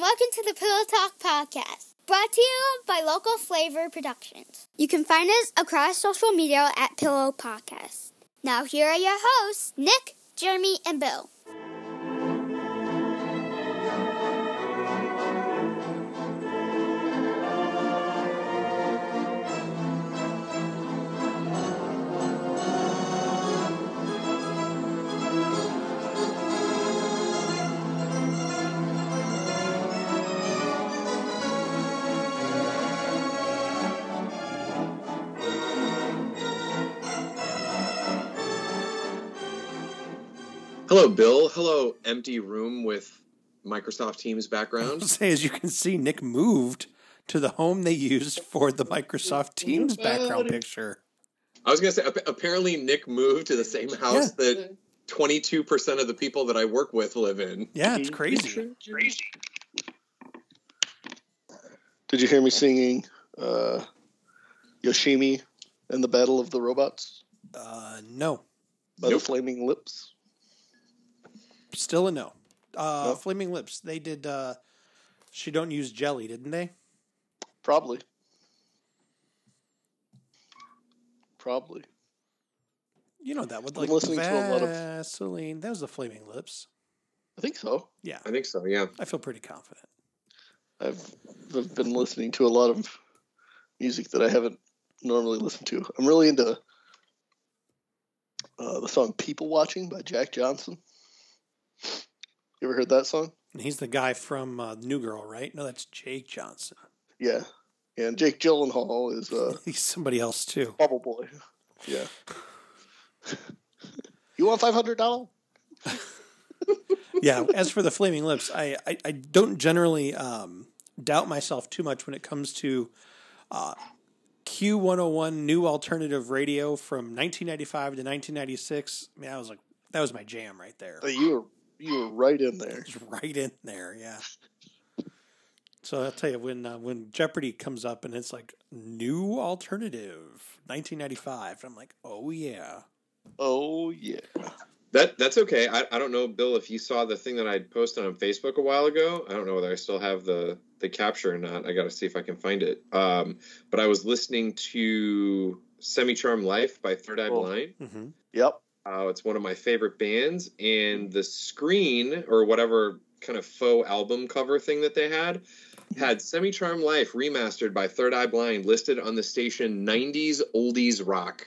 welcome to the Pillow Talk Podcast, brought to you by Local Flavor Productions. You can find us across social media at Pillow Podcast. Now, here are your hosts, Nick, Jeremy, and Bill. Hello, Bill. Hello, empty room with Microsoft Teams background. say, as you can see, Nick moved to the home they used for the Microsoft Teams background picture. I was going to say, apparently Nick moved to the same house that 22% of the people that I work with live in. Yeah, it's crazy. Crazy. Did you hear me singing uh, Yoshimi and the Battle of the Robots Uh, no, by Nope. the Flaming Lips? Still a no. Uh, Nope. Flaming Lips. They did. Uh, she don't use jelly, didn't they? Probably. Probably. You know that with like been listening to a lot of- Vaseline. That was the Flaming Lips. I think so. Yeah, I think so, yeah. I feel pretty confident. I've, I've been listening to a lot of music that I haven't normally listened to. I'm really into uh, the song People Watching by Jack Johnson. You ever heard that song? He's the guy from uh, New Girl, right? No, that's Jake Johnson. Yeah. And Jake Gyllenhaal is uh, He's somebody else too. Bubble Boy. Yeah. you want five hundred dollars? yeah. As for the flaming lips, I I, I don't generally um, doubt myself too much when it comes to uh, Q one hundred one new alternative radio from nineteen ninety five to nineteen ninety six. I mean, I was like, that was my jam right there. You were you were right in there. It's right in there, yeah. So I'll tell you when uh, when Jeopardy comes up and it's like new alternative, nineteen ninety five. I'm like, oh yeah. Oh yeah. That That's okay. I, I don't know, Bill, if you saw the thing that I posted on Facebook a while ago. I don't know whether I still have the, the capture or not. I got to see if I can find it. Um, but I was listening to Semi Charm Life by Third Eye Oh. Blind. hmm Yep. Uh, it's one of my favorite bands, and the screen or whatever kind of faux album cover thing that they had had "Semi Charm Life" remastered by Third Eye Blind, listed on the station "90s Oldies Rock."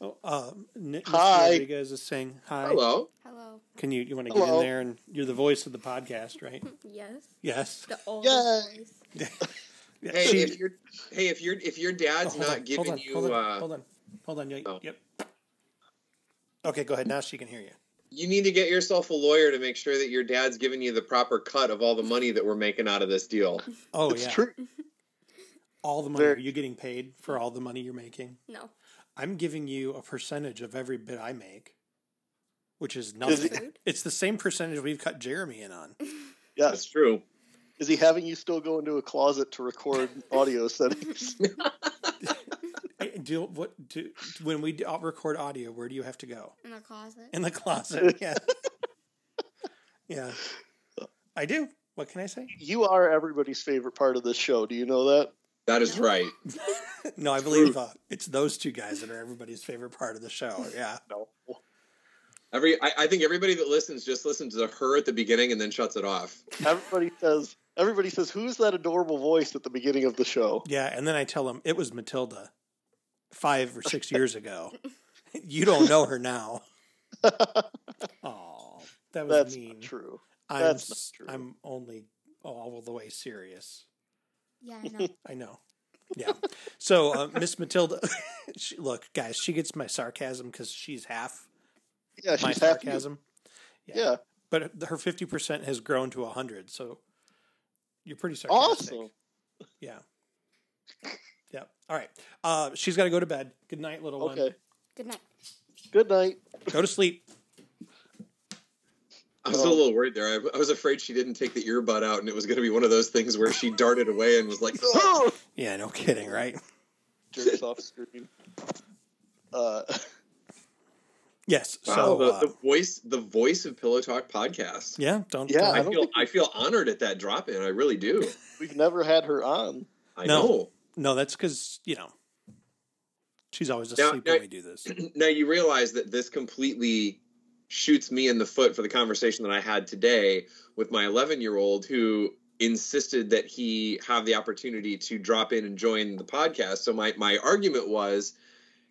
Oh, um, Nick Hi. Rodriguez is saying hi. Hello. Hello. Can you you want to get in there and you're the voice of the podcast, right? Yes. Yes. The old Yay. voice. Yeah, Hey, if your hey, if your if your oh, dad's hold not on, giving hold on, you, hold on, uh, hold on, hold on. Yep. Oh. yep. Okay, go ahead. Now she can hear you. you need to get yourself a lawyer to make sure that your dad's giving you the proper cut of all the money that we're making out of this deal. Oh it's yeah. true. All the money. Very- Are you getting paid for all the money you're making? No. I'm giving you a percentage of every bit I make, which is Is nothing. It's the same percentage we've cut Jeremy in on. That's Yes. true. Is he having you still go into a closet to record audio settings? Hey, Do what? Do when we record audio? Where do you have to go? In the closet. In the closet. Yeah. yeah. I do. What can I say? You are everybody's favorite part of this show. Do you know that? That is right. No, I believe uh, it's those two guys that are everybody's favorite part of the show. Yeah. No. Every I, I think everybody that listens just listens to her at the beginning and then shuts it off. Everybody says. Everybody says, "Who's that adorable voice at the beginning of the show?" Yeah. And then I tell them it was Matilda five or six years ago. You don't know her now. Oh, that was That's mean. not true. I'm, That's not true. I'm only all the way serious. Yeah, I know. I know. Yeah. So uh, Miss Matilda, she, look, guys, she gets my sarcasm because she's half Yeah, my she's happy. sarcasm. Yeah. But her fifty percent has grown to hundred, so you're pretty sarcastic. Awesome. Yeah. Yeah. All right. Uh, she's got to go to bed. Good night, little one. Okay. Good night. Good night. Go to sleep. I was a Oh. little worried there. I, I was afraid she didn't take the earbud out, and it was going to be one of those things where she darted away and was like, "Ugh." Yeah. No kidding. Right. Jerks off screen. Uh, Yes. Wow, so the, uh, the voice, the voice of Pillow Talk podcast. yeah, don't. Yeah, I I don't feel, I feel honored at that drop in. I really do. We've never had her on. I No. know. No, that's because you know she's always asleep now- when we do this. now you realize that this completely shoots me in the foot for the conversation that I had today with my 11 year old who insisted that he have the opportunity to drop in and join the podcast. So my my argument was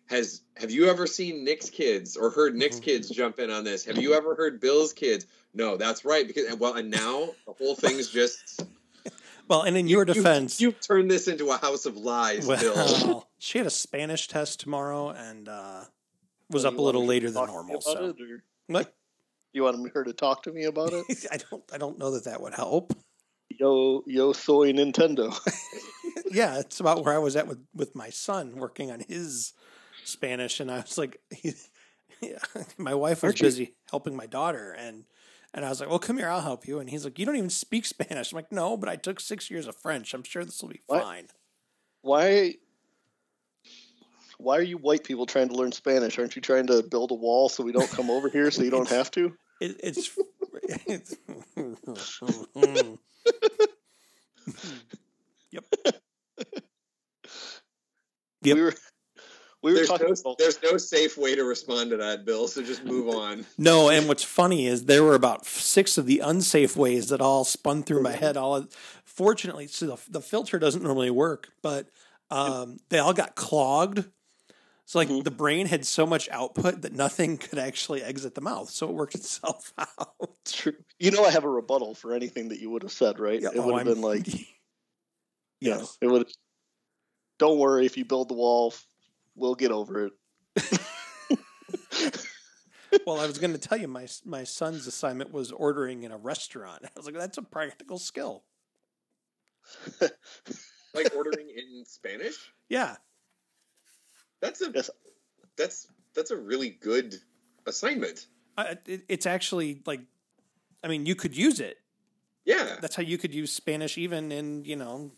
has have you ever seen Nick's kids or heard Nick's Mhm. kids jump in on this? Have you ever heard Bill's kids? No, that's right because well and now the whole thing's just Well, and in your defense, you've turned this into a house of lies, Bill. well, she had a Spanish test tomorrow and uh, was Well, up a little want her to later than talk to me normal. So it, or what? you wanted her to talk to me about it? I don't. I don't know that that would help. yo, yo, soy Nintendo. yeah, it's about where I was at with with my son working on his Spanish, and I was like, he, yeah, my wife was Aren't you- busy helping my daughter, and and I was like, well, come here, I'll help you, and he's like, you don't even speak Spanish. I'm like, no, but I took six years of French. I'm sure this will be What? fine. Why? Why are you white people trying to learn Spanish? Aren't you trying to build a wall so we don't come over here so you don't have to? It, it's. it's yep. Yep. We were we were There's talking no, about there's no safe way to respond to that, Bill. So just move on. No, and what's funny is there were about six of the unsafe ways that all spun through my head. All fortunately, so the, the filter doesn't normally work, but um, they all got clogged. So like Mhm. the brain had so much output that nothing could actually exit the mouth, so it worked itself out. True. You know, I have a rebuttal for anything that you would have said, right? Yeah, it oh, would have I'm- been like, you know, it would. Don't worry, if you build the wall, we'll get over it. well, I was going to tell you my my son's assignment was ordering in a restaurant. I was like, that's a practical skill. Like ordering in Spanish. Yeah, That's a Yes. that's that's a really good assignment. I, it, it's actually like, I mean, you could use it. Yeah. that's how you could use Spanish even in you know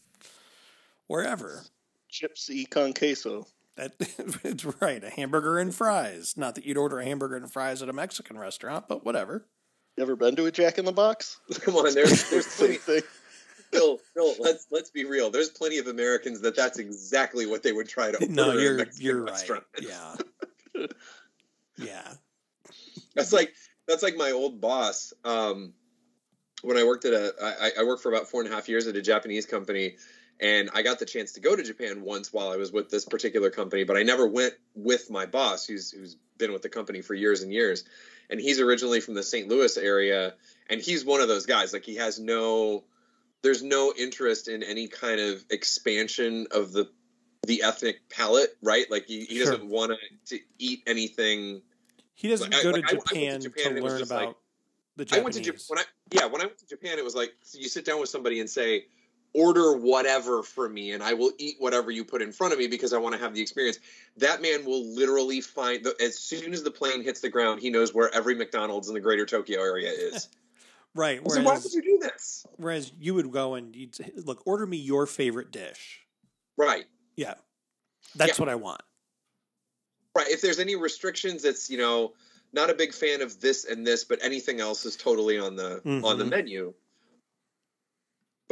wherever. Chips y con queso. That it's right, a hamburger and fries. Not that you'd order a hamburger and fries at a Mexican restaurant, but whatever. You ever been to a Jack in the Box? Come on, there's there's plenty. thing. Bill, Bill, let's let's be real. There's plenty of Americans that that's exactly what they would try to order No, in a you're Mexican you're right. restaurant. Yeah, yeah. That's like that's like my old boss. Um, when I worked at a, I, I worked for about four and a half years at a Japanese company, and I got the chance to go to Japan once while I was with this particular company, but I never went with my boss, who's who's been with the company for years and years, and he's originally from the St. Louis area, and he's one of those guys. Like he has no, there's no interest in any kind of expansion of the the ethnic palette, right? Like he, he Sure. doesn't want to eat anything He doesn't Like, I- go like, to I- I to Japan Japan to and it was learn about like- the I Japanese. went to Japan when I yeah when I went to Japan it was like so you sit down with somebody and say order whatever for me and I will eat whatever you put in front of me because I want to have the experience. That man will literally find the, as soon as the plane hits the ground he knows where every McDonald's in the greater Tokyo area is. right. so why would you do this? whereas you would go and you'd say, look, order me your favorite dish. Right. Yeah, that's Yeah. what I want. Right. If there's any restrictions it's you know not a big fan of this and this but anything else is totally on the on the Mhm. menu.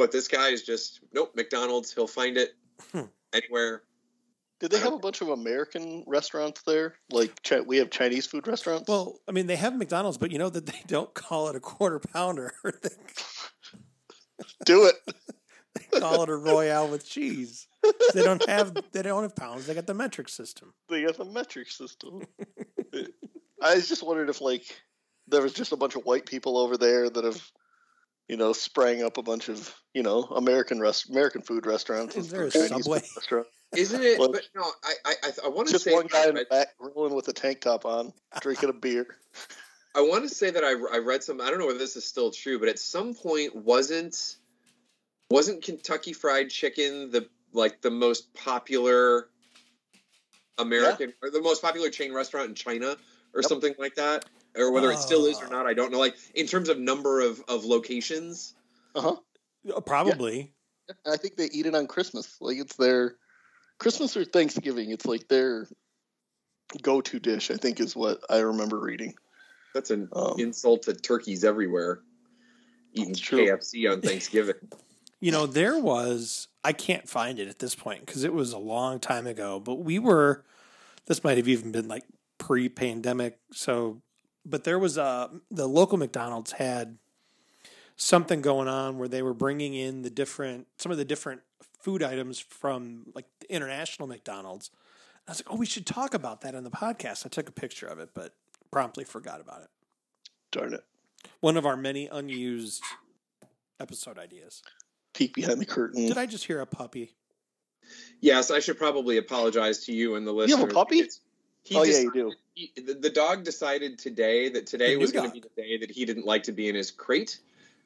But this guy is just nope, McDonald's, he'll find it Hmm. anywhere. Did they have a bunch of American restaurants there? Like Chi- we have Chinese food restaurants. Well, I mean, they have McDonald's, but you know that they don't call it a quarter pounder. they do it. They call it a royale with cheese. They don't have they don't have pounds. They got the metric system. They have a metric system. I just wondered if like there was just a bunch of white people over there that have, you know, sprang up a bunch of you know American rest American food restaurants. Is there a Chinese Subway? food restaurant. Isn't it? Well- but no, I I I, I want to say one guy in I, the back grilling with a tank top on, drinking a beer. I want to say that I I read some. I don't know whether this is still true, but at some point wasn't wasn't Kentucky Fried Chicken the like the most popular American or the most popular chain restaurant in China or Yep. something like that, or whether it still is or Ah. not. I don't know. Like in terms of number of of locations. Uh huh. Uh, Probably. I think they eat it on Christmas. Like it's their Christmas or Thanksgiving. It's like their go-to dish. I think is what I remember reading. That's an Um, insult to turkeys everywhere. Eating That's true. KFC on Thanksgiving. You know, there was, I can't find it at this point because it was a long time ago, but we were, this might have even been like pre pandemic. So, but there was a, the local McDonald's had something going on where they were bringing in the different, some of the different food items from like the international McDonald's. I was like, oh, we should talk about that on the podcast. I took a picture of it, but promptly forgot about it. Darn it! One of our many unused episode ideas. Peek behind the curtain. Did I just hear a puppy? yes, I should probably apologize to you and the You have a puppy? because He oh yeah, decided- you do. he, the, the dog decided today that today The was going to be the day that he didn't like to be in his crate,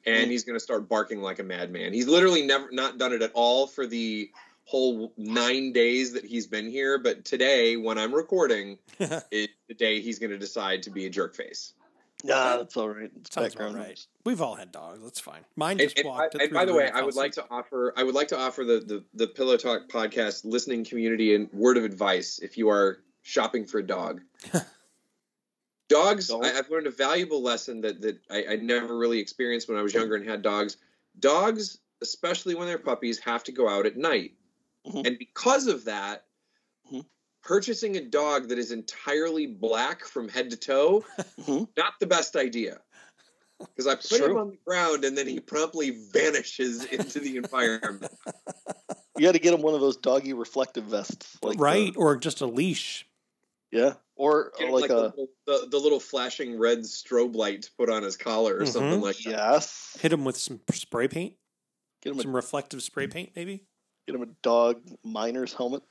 and Mm. he's going to start barking like a madman. He's literally never not done it at all for the whole nine days that he's been here, but today, when I'm recording, is the day he's going to decide to be a jerk face. Nah, that's all right. It's Sounds background right. We've all had dogs. That's fine. Mine just and, walked. by- and by the way, I would like to offer I would like to offer the, the the Pillow Talk podcast listening community and word of advice if you are shopping for a dog. dogs, I, I've learned a valuable lesson that that I, I never really experienced when I was younger and had dogs. Dogs, especially when they're puppies, have to go out at night, Mhm. and because of that. Mhm. Purchasing a dog that is entirely black from head to toe, Mhm. not the best idea. Because I It's put him on the ground and then he promptly vanishes into the environment. You got to get him one of those doggy reflective vests, like the- right or just a leash. Yeah, or Get him like, like, a the, little- the, the little flashing red strobe light to put on his collar or Mhm. something like that. yes. Hit him with some spray paint, Get him a some reflective spray paint, maybe. get him a dog miner's helmet.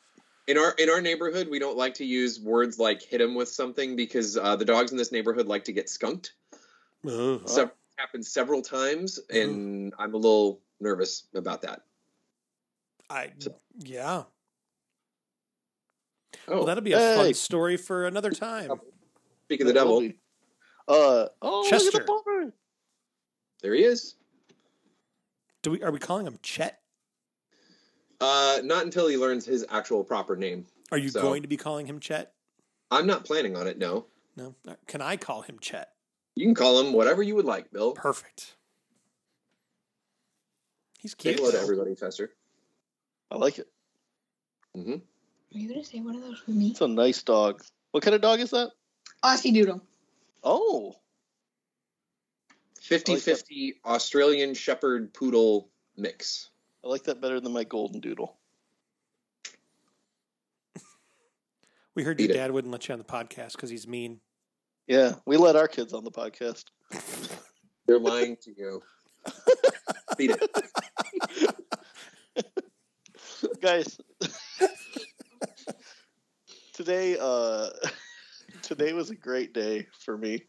In our in our neighborhood, we don't like to use words like "hit him with something" because uh, the dogs in this neighborhood like to get skunked. Oh. So it's happened several times, and I'm a little nervous about that. I yeah. Oh, Well, that'll be a fun story for another time. speak of the devil, Uh oh, look Chester. at the barn. there he is. Do we are we calling him Chet? Uh, not until he learns his actual proper name. Are you So- going to be calling him Chet? I'm not planning on it. No, No. Can I call him Chet? you can call him whatever you would like, Bill. Perfect. He's cute. Say cute. hello to everybody, Chester. I like it. Mm-hmm. Are you gonna say one of those for me? It's a nice dog. What kind of dog is that? Aussie Doodle. Oh, 50-50 Australian Shepherd Poodle mix. I like that better than my golden doodle. We heard Beat your it. dad wouldn't let you on the podcast because he's mean. Yeah, we let our kids on the podcast. They're lying to you. Beat it. Guys, today uh today was a great day for me.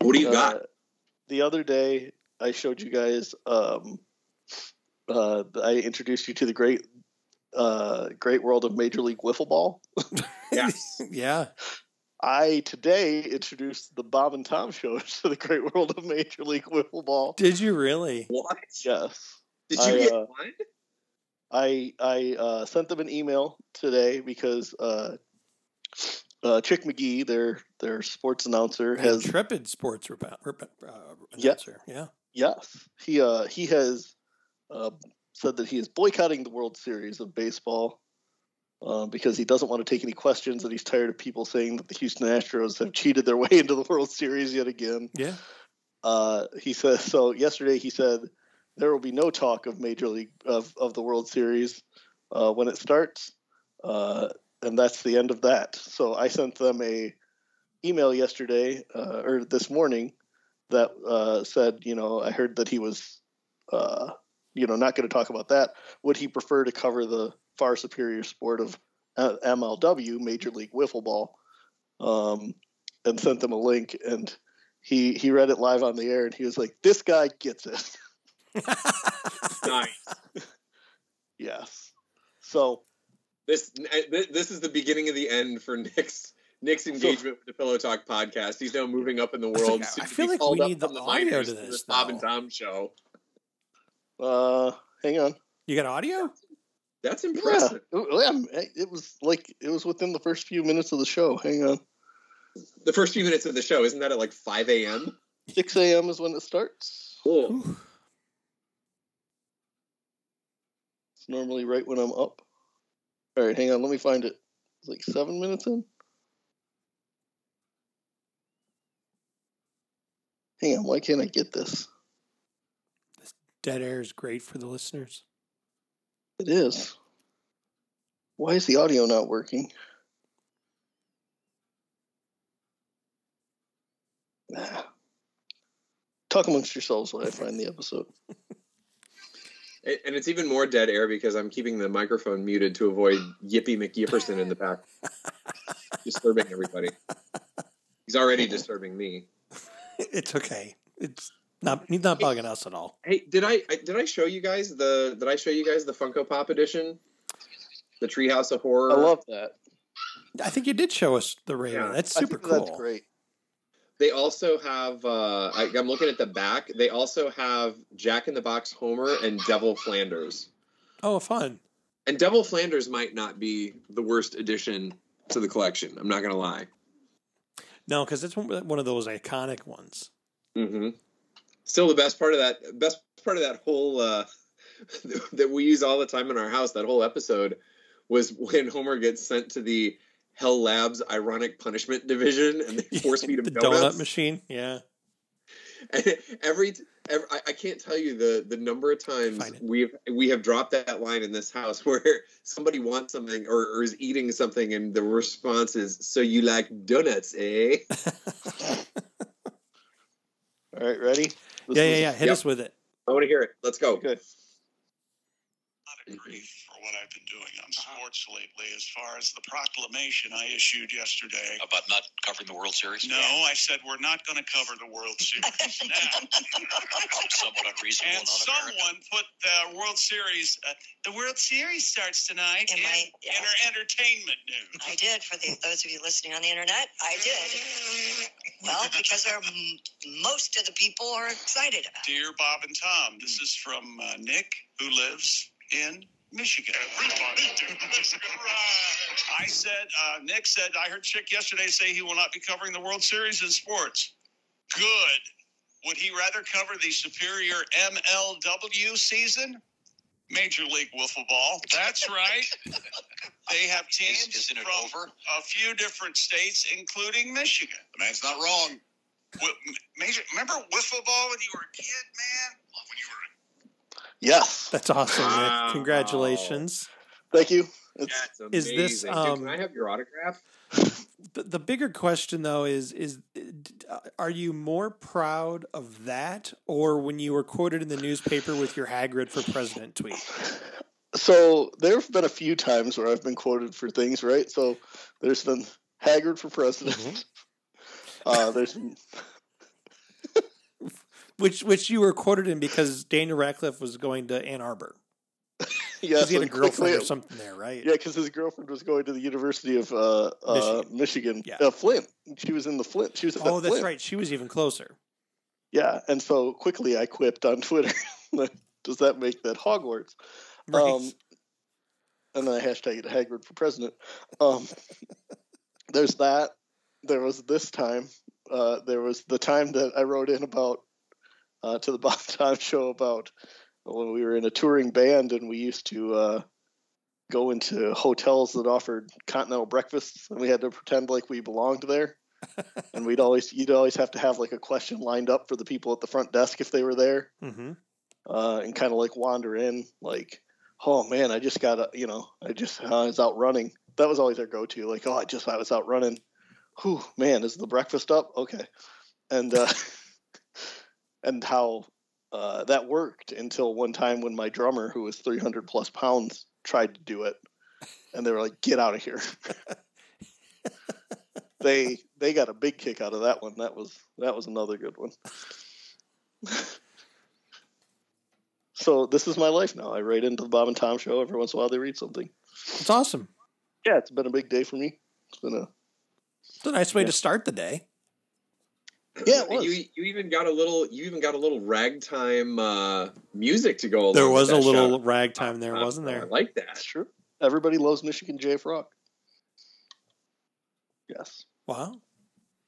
What do you Uh, got? The other day, I showed you guys. Um, uh, I introduced you to the great, uh, great world of Major League Wiffle Ball. Yes. yeah. I today introduced the Bob and Tom show to the great world of Major League Wiffle Ball. Did you really? What? Yes, Did you I, get uh, one? I I uh, sent them an email today because uh, uh, Chick McGee, their their sports announcer, has Intrepid sports rep- rep- uh, Yeah. announcer. Yeah. Yes, he uh, he has uh, said that he is boycotting the World Series of baseball uh, because he doesn't want to take any questions, and he's tired of people saying that the Houston Astros have cheated their way into the World Series yet again. Yeah. Uh, he says so. Yesterday, he said there will be no talk of Major League of, of the World Series uh, when it starts, uh, and that's the end of that. So I sent them a email yesterday uh, or this morning that uh, said, you know, I heard that he was, uh, you know, not going to talk about that. Would he prefer to cover the far superior sport of uh, MLW, Major League Wiffle Ball? Um, and sent them a link, and he he read it live on the air, and he was like, "This guy gets it." Nice. yes. So This this is the beginning of the end for Nick's Nick's engagement with the Pillow Talk podcast. He's now moving up in the world. like, soon I feel like we need the from audio minors to the this Bob and Tom show. uh, hang on. You got audio? That's impressive. Yeah, yeah, it was like it was within the first few minutes of the show. Hang on, The first few minutes of the show isn't that at like 5 a.m.? six a.m. is when it starts. Cool. It's normally right when I'm up. All right, hang on. Let me find it. It's like seven minutes in. Hang on. Why can't I get this? Dead air is great for the listeners. It is. Why is the audio not working? Ah. Talk amongst yourselves while I find the episode. A- And it's even more dead air because I'm keeping the microphone muted to avoid Yippee McYipperson in the back, disturbing everybody. He's already disturbing me. It's okay. It's not he's not bugging us at all. Hey, did I, I did I show you guys the did I show you guys the Funko Pop edition? The Treehouse of Horror. I love that. I think you did show us the Raven. Yeah, that's I super think cool. That's great. They also have. Uh, I, I'm looking at the back. They also have Jack in the Box Homer and Devil Flanders. Oh, fun. And Devil Flanders might not be the worst addition to the collection. I'm not gonna lie. No, because it's one one of those iconic ones. Mm-hmm. Still, the best part of that best part of that whole uh, that we use all the time in our house. That whole episode was when Homer gets sent to the Hell Labs Ironic Punishment Division, and they force me to the donuts. donut machine. Yeah. every, every I, I can't tell you the the number of times we've we have dropped that line in this house where somebody wants something or, or is eating something and the response is so you like donuts eh All right, ready? This yeah, yeah, yeah. Hit Yep. us with it. i want to hear it let's go Good. Lot of grief for what I've been doing on sports lately as far as the proclamation I issued yesterday. About not covering the World Series? No, I said we're not going to cover the World Series now. Somewhat unreasonable and and un-American. someone put the World Series, uh, the World Series starts tonight In in, my- yes. in our entertainment news. I did for the, those of you listening on the internet. I did. Well, because there most of the people are excited about. Dear Bob and Tom, this is from uh, Nick, who lives in Michigan. Everybody Michigan right. I said, uh, Nick said, I heard Chick yesterday say he will not be covering the World Series in sports. Good. Would he rather cover the superior MLW season? Major League Wiffle Ball. That's right. they have teams Is- from over? a few different states, including Michigan. The man's not wrong. Major, remember wiffle ball when you were a kid, man? When Yes. That's awesome, Wow. Nick. Congratulations. Thank you. It's, That's Is this, amazing. Dude, um, can I have your autograph? The, the bigger question, though, is is uh, are you more proud of that, or when you were quoted in the newspaper with your Hagrid for president tweet? so there have been a few times where I've been quoted for things, right? So there's been Hagrid for president. Mm-hmm. Uh, there's been Which which you were quoted in because Daniel Radcliffe was going to Ann Arbor yeah, he had a girlfriend or something there, right? Yeah, because his girlfriend was going to the University of uh, uh, Michigan, Yeah. uh, Flint. She was in the Flint. She was at Oh, that that's Flint. right. She was even closer. Yeah, and so quickly I quipped on Twitter. Does that make that Hogwarts? Right. Um, and then I hashtagged Hagrid for president. Um, there's that. There was this time. Uh, there was the time that I wrote in about uh, to the Bob Tom show about when we were in a touring band and we used to uh, go into hotels that offered continental breakfasts and we had to pretend like we belonged there. and we'd always you'd always have to have like a question lined up for the people at the front desk if they were there hmm uh, and kind of like wander in, like, oh man, I just got to, you know, I just I was out running. That was always our go-to, like, oh, I just I was out running. Whew, man, is the breakfast up? Okay, and uh, and how uh, that worked until one time when my drummer, who was 300 plus pounds, tried to do it, and they were like, get out of here. they they got a big kick out of that one. That was that was another good one. so this is my life now. I write into the Bob and Tom show every once in a while. They read something. It's awesome. Yeah, it's been a big day for me. It's been a It's a nice way Yeah. to start the day. Yeah, it was. You you even got a little you even got a little ragtime uh, music to go along. There with was a little shot. ragtime there, Uh, wasn't there? I there? like that. true. Everybody loves Michigan J Frog. Yes. Wow.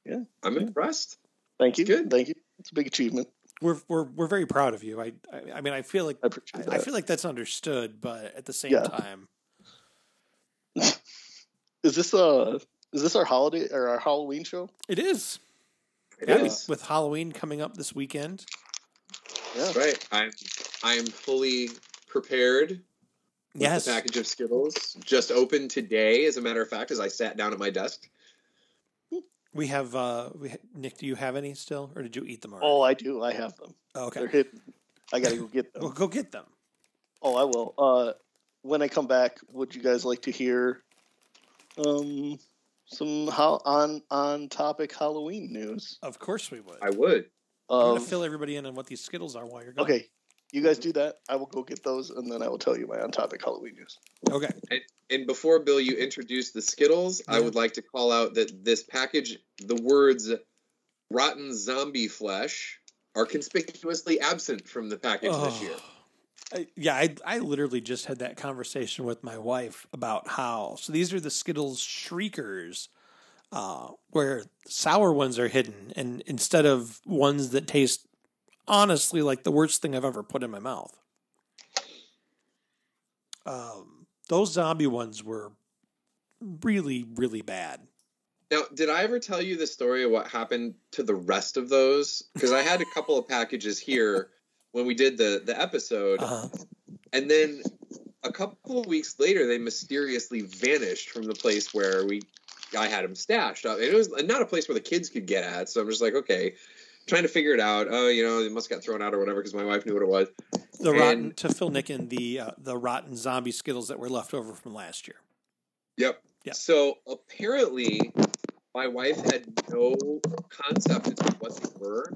Yeah. I'm impressed. Thank you. Good. Thank you. It's a big achievement. We're we're we're very proud of you. I I, I mean I feel like I appreciate I, I feel like that's understood, but at the same Yeah. time, Is this uh is this our holiday or our Halloween show? it is. It Yeah, is. with Halloween coming up this weekend. Yeah. That's right. I'm I am fully prepared. With Yes. The package of Skittles just opened today, as a matter of fact, as I sat down at my desk. We have uh we ha- Nick, do you have any still or did you eat them already? Oh, I do. I have them. Oh, okay. They're hidden. I gotta go get them. Well, go get them. Oh, I will. Uh, when I come back, would you guys like to hear um some how on on topic Halloween news? Of course we would. I would. I'm gonna Um, fill everybody in on what these Skittles are while you're gone. okay, you guys do that. I will go get those, and then I will tell you my on topic Halloween news. Okay. And, and before Bill, you introduce the Skittles, I would like to call out that this package, the words "rotten zombie flesh" are conspicuously absent from the package this year. I, yeah, I I literally just had that conversation with my wife about how so these are the Skittles Shriekers, uh, where sour ones are hidden, and instead of ones that taste honestly like the worst thing I've ever put in my mouth. Um, those zombie ones were really really bad. Now, did I ever tell you the story of what happened to the rest of those? Because I had a couple of packages here when we did the the episode, Uh, and then a couple of weeks later, they mysteriously vanished from the place where we I had them stashed. Uh, It was not a place where the kids could get at, so I'm just like, okay, trying to figure it out. Oh, you know, it must have got thrown out or whatever because my wife knew what it was. the rotten to fill Nick in the uh, the rotten zombie Skittles that were left over from last year. Yep. Yeah. So apparently, my wife had no concept of what they were,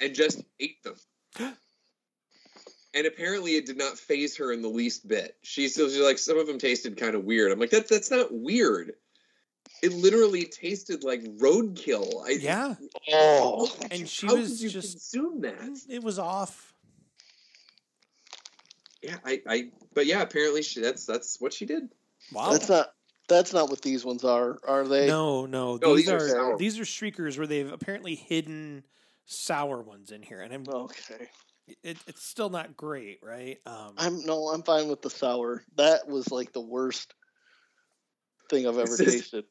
and just ate them. And apparently, it did not phase her in the least bit. She still she's like, some of them tasted kind of weird. I'm like, that that's not weird. It literally tasted like roadkill. I, Yeah, Oh, and she how was you just consume that? Mm, it was off. Yeah, I, I, but yeah, apparently she, that's that's what she did. Wow. that's not that's not what these ones are, are they? No, no. No, these, these are are, sour. these are shriekers where they've apparently hidden sour ones in here, and I'm, Okay. It, it's still not great, right? Um, I'm no, I'm fine with the sour. That was like the worst thing I've ever It's just- tasted.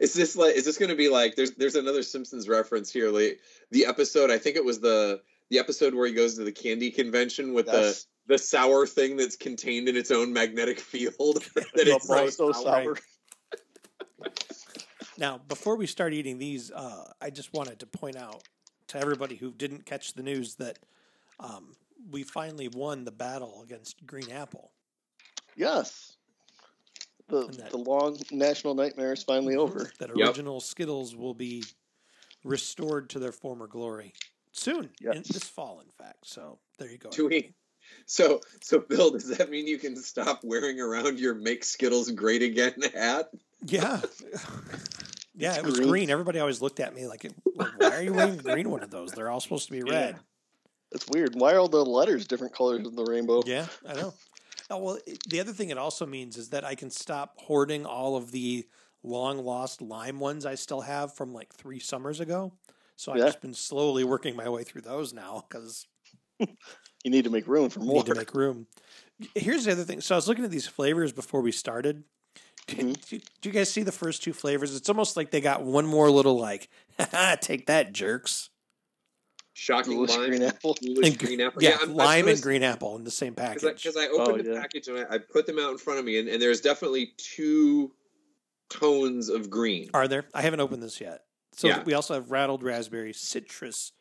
Is this like? Is this going to be like? There's there's another Simpsons reference here. Like the episode. I think it was the the episode where he goes to the candy convention with That's the the sour thing that's contained in its own magnetic field. that it's like, so sour. now, before we start eating these, uh, I just wanted to point out to everybody who didn't catch the news that um, we finally won the battle against Green Apple. Yes. The that- the long national nightmare is finally over. That Yep. original Skittles will be restored to their former glory soon, in, this fall, in fact. So there you go. Do we? So so Bill, does that mean you can stop wearing around your "Make Skittles Great Again" hat? Yeah. yeah, It's it was green. green. Everybody always looked at me like, like, why are you wearing green one of those? They're all supposed to be red. It's weird. Why are all the letters different colors in the rainbow? Yeah, I know. Oh, well, the other thing it also means is that I can stop hoarding all of the long lost lime ones I still have from like three summers ago. So I've Yeah. just been slowly working my way through those now because You need to make room for more. need to make room. Here's the other thing. So I was looking at these flavors before we started. Did, Mhm. did you guys see the first two flavors? It's almost like they got one more little like, take that, jerks. Shocking Foolish lime, green apple. And green apple. Yeah, I'm- I'm lime and green apple in the same package. because I, oh, opened Oh, the yeah. package and I, I put them out in front of me, and, and there's definitely two tones of green. Are there? I haven't opened this yet. So Yeah. we also have rattled raspberry, citrus,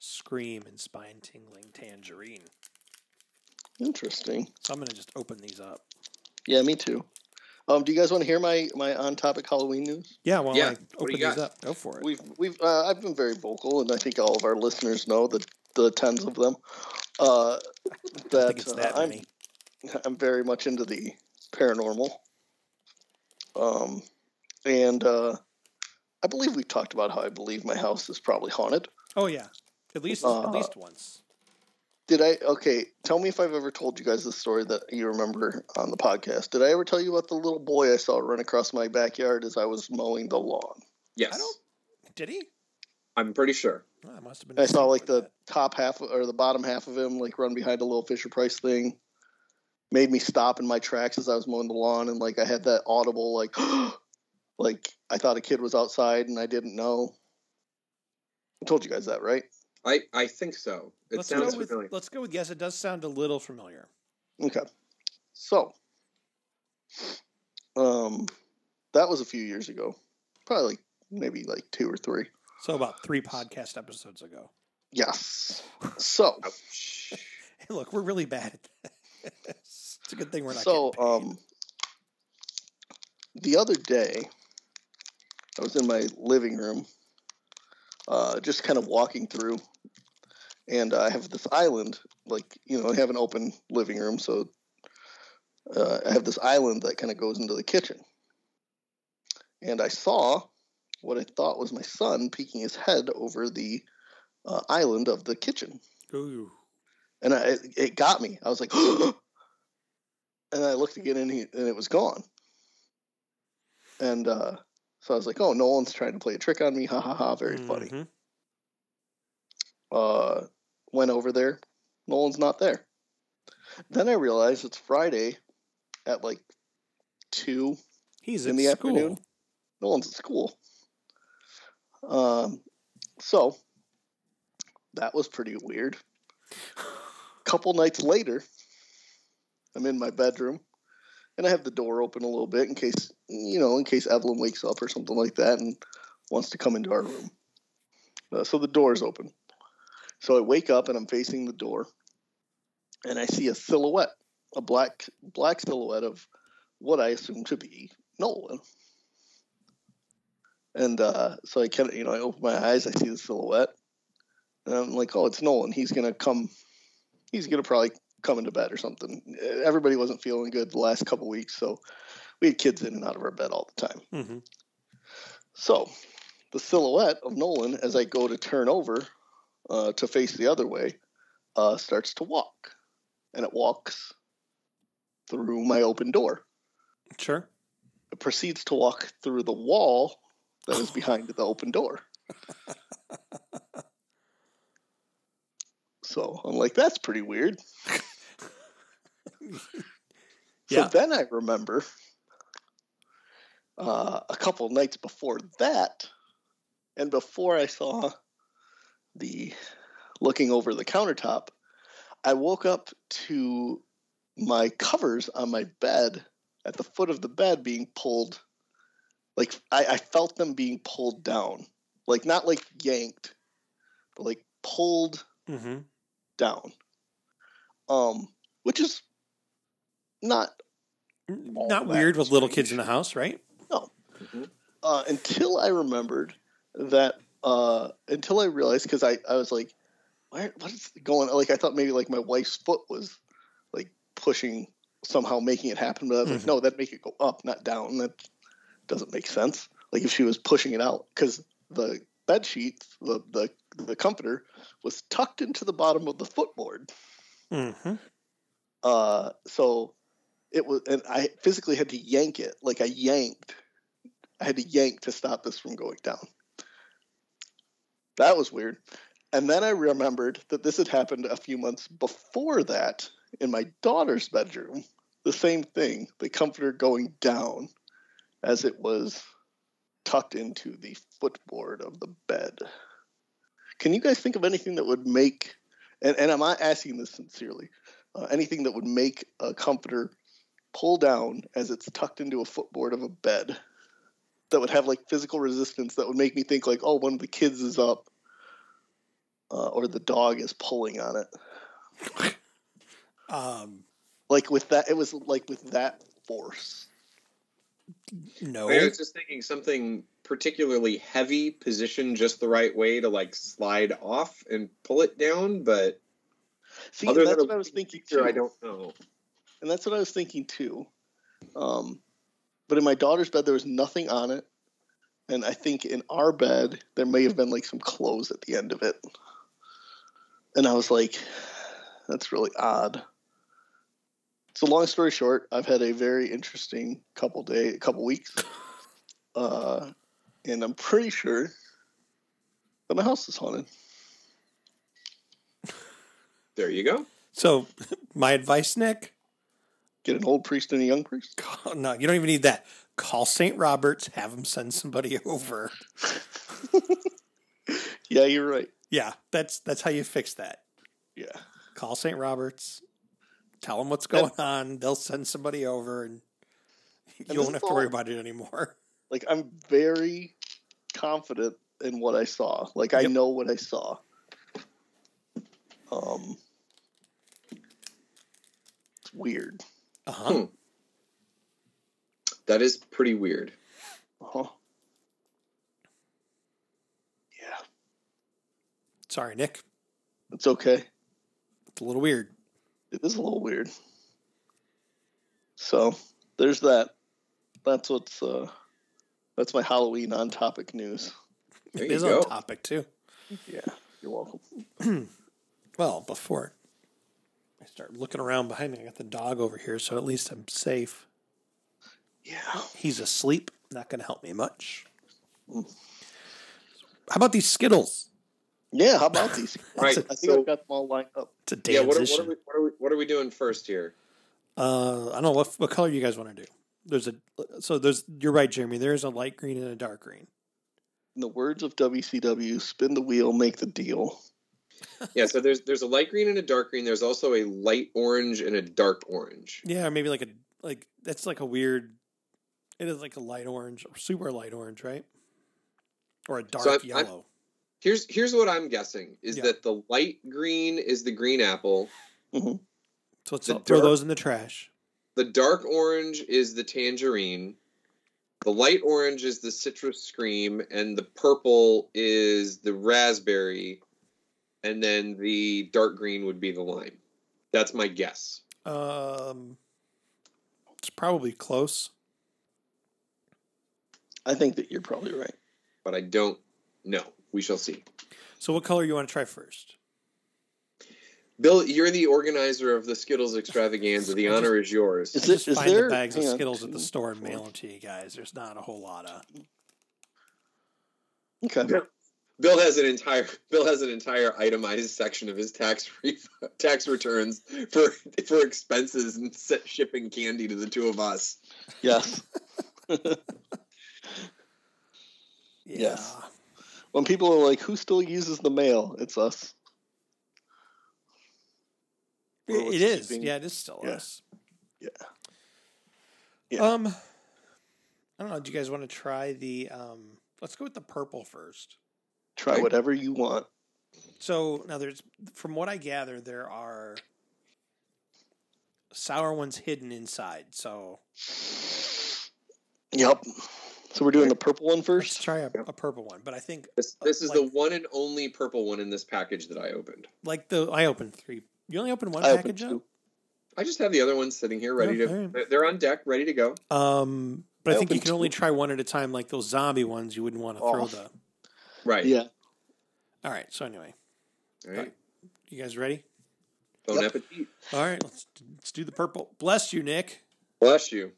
scream, and spine tingling tangerine. Interesting. So I'm gonna just open these up. Yeah, me too. Um, do you guys want to hear my my on topic Halloween news? Yeah, while Yeah, I open these up. Go for it. We've we've uh, I've been very vocal, and I think all of our listeners know the the tens of them. Uh, I don't that think it's uh, that I'm. I'm very much into the paranormal. Um, and uh, I believe we've talked about how I believe my house is probably haunted. Oh yeah, at least Uh, at least once. Did I? Okay, tell me if I've ever told you guys the story that you remember on the podcast. Did I ever tell you about the little boy I saw run across my backyard as I was mowing the lawn? Yes, I don't. Did he? I'm pretty sure. Oh, I must have been. I saw like the that. top half or the bottom half of him like run behind a little Fisher Price thing. Made me stop in my tracks as I was mowing the lawn, and like I had that audible like, like I thought a kid was outside and I didn't know. I told you guys that, right? I I think so. It Let's sounds go with familiar. let's go with yes. It does sound a little familiar. Okay. So, um, that was a few years ago. Probably like maybe like two or three. So about three podcast episodes ago. Yes. So, Hey, look, we're really bad at this. It's a good thing we're not. so um, the other day, I was in my living room, uh, just kind of walking through, and I have this island, like you know, I have an open living room, so uh, I have this island that kind of goes into the kitchen, and I saw what I thought was my son peeking his head over the uh, island of the kitchen, Ooh. and I, it, it got me. I was like, and I looked again, and he and it was gone. And uh, so I was like, "Oh, Nolan's trying to play a trick on me." Ha ha ha! Very funny. Mhm. Uh, went over there. Nolan's not there. Then I realized it's Friday at like two. He's In the afternoon? afternoon. Nolan's at school. Um, so that was pretty weird. Couple nights later, I'm in my bedroom, and I have the door open a little bit in case you know, in case Evelyn wakes up or something like that and wants to come into our room. Uh, so the door is open. So I wake up and I'm facing the door, and I see a silhouette, a black black silhouette of what I assume to be Nolan. And uh, so I kind of, you know, I open my eyes, I see the silhouette, and I'm like, oh, it's Nolan. He's gonna come. He's gonna probably come to bed or something. Everybody wasn't feeling good the last couple weeks, so we had kids in and out of our bed all the time. hmm So the silhouette of Nolan, as I go to turn over uh, to face the other way, uh, starts to walk, and it walks through my open door. Sure. It proceeds to walk through the wall that is behind the open door. So I'm like, that's pretty weird. Yeah. So then I remember uh, a couple nights before that, and before I saw the looking over the countertop, I woke up to my covers on my bed at the foot of the bed being pulled. Like I, I felt them being pulled down, like not like yanked, but like pulled hmm down. Um, which is not Not weird with little kids in the house, right? Mhm. uh, until I remembered that uh, until I realized because I, I was like, Where, what is going? Like I thought maybe like my wife's foot was like pushing somehow making it happen, but I was Mhm. like, no, that'd make it go up, not down. That doesn't make sense. Like if she was pushing it out because the bed sheets, the the the comforter was tucked into the bottom of the footboard. Mm-hmm. Uh, so it was, and I physically had to yank it. Like I yanked, I had to yank to stop this from going down. That was weird. And then I remembered that this had happened a few months before that in my daughter's bedroom. The same thing, the comforter going down as it was tucked into the footboard of the bed. Can you guys think of anything that would make, and, and I'm not asking this sincerely, uh, anything that would make a comforter pull down as it's tucked into a footboard of a bed that would have like physical resistance that would make me think like, oh, one of the kids is up uh, or the dog is pulling on it. Um, Like with that, it was like with that force. no. I was just thinking something particularly heavy positioned just the right way to like slide off and pull it down, but See, other and than that's what I was thinking picture, too. I don't know. And that's what I was thinking too. Um, but in my daughter's bed, there was nothing on it. and I think in our bed there may have been like some clothes at the end of it, and I was like, "That's really odd." So long story short, I've had a very interesting couple day, couple weeks, uh, and I'm pretty sure that my house is haunted. There you go. So, my advice, Nick. Get an old priest and a young priest. Call, no, you don't even need that. Call St. Roberts, have them send somebody over. Yeah, you're right. Yeah, that's that's how you fix that. Yeah. Call St. Roberts, tell them what's going on. They'll send somebody over, and you this won't have to worry about it anymore. Like I'm very confident in what I saw. Like I Yep. know what I saw. Um, it's weird. Uh huh. That is pretty weird. Uh-huh. Yeah, Sorry, Nick. it's okay. It's a little weird. It is a little weird. So there's that. That's what's uh, that's my Halloween on topic news. There It you is go. on topic too. Yeah, you're welcome. Well, before I start looking around behind me, I got the dog over here, so at least I'm safe. Yeah. He's asleep. Not going to help me much. Mm. How about these Skittles? Yeah, how about these? Right. I think So, I've got them all lined up. It's a yeah. What are, what, transition. are we, what, are we, what are we doing first here? Uh, I don't know what what color you guys want to do. There's a so there's you're right, Jeremy. There's a light green and a dark green. In the words of WCW, spin the wheel, make the deal. Yeah. So there's there's a light green and a dark green. There's also a light orange and a dark orange. Yeah, or maybe like a like that's like a weird. It is like a light orange or super light orange, right? Or a dark So I'm- I'm- yellow. Here's here's what I'm guessing is Yeah. that the light green is the green apple. Mm-hmm. so let's the throw those in the trash. The dark orange is the tangerine. The light orange is the citrus scream, and the purple is the raspberry, and then the dark green would be the lime. That's my guess. Um, it's probably close. I think that you're probably right. But I don't know. We shall see. So, what color you want to try first? Bill, you're the organizer of the Skittles extravaganza. The I'll honor is yours. Is I it- just is find there- the bags of hang on, Skittles at the store and mail them to you guys. There's not a whole lot of. Okay. Bill has an entire Bill has an entire itemized section of his tax re- tax returns for for expenses and se- shipping candy to the two of us. Yes. Yeah. Yes. when people are like, "Who still uses the mail?" It's us. It- it is. keeping- Yeah, it is still Yeah. us. Yeah. Yeah. Um, I don't know. Do you guys want to try the? Um, let's go with the purple first. Try Okay. whatever you want. So now there's, from what I gather, there are sour ones hidden inside. So Yep. So we're doing the purple one first. let's try a, a purple one. But I think This this is the one and only purple one in this package that I opened. like the I opened three. You only opened one I opened package. up? two. I just have the other ones sitting here ready to. Okay. they're- They're on deck, ready to go. Um, but I, I think you opened can only try one at a time. Like those zombie ones, you wouldn't want to throw Oh. the. Right. Yeah. All right. So anyway, All right. you guys ready? Bon Yep. appetit. All right. Let's let's do the purple. Bless you, Nick. Bless you.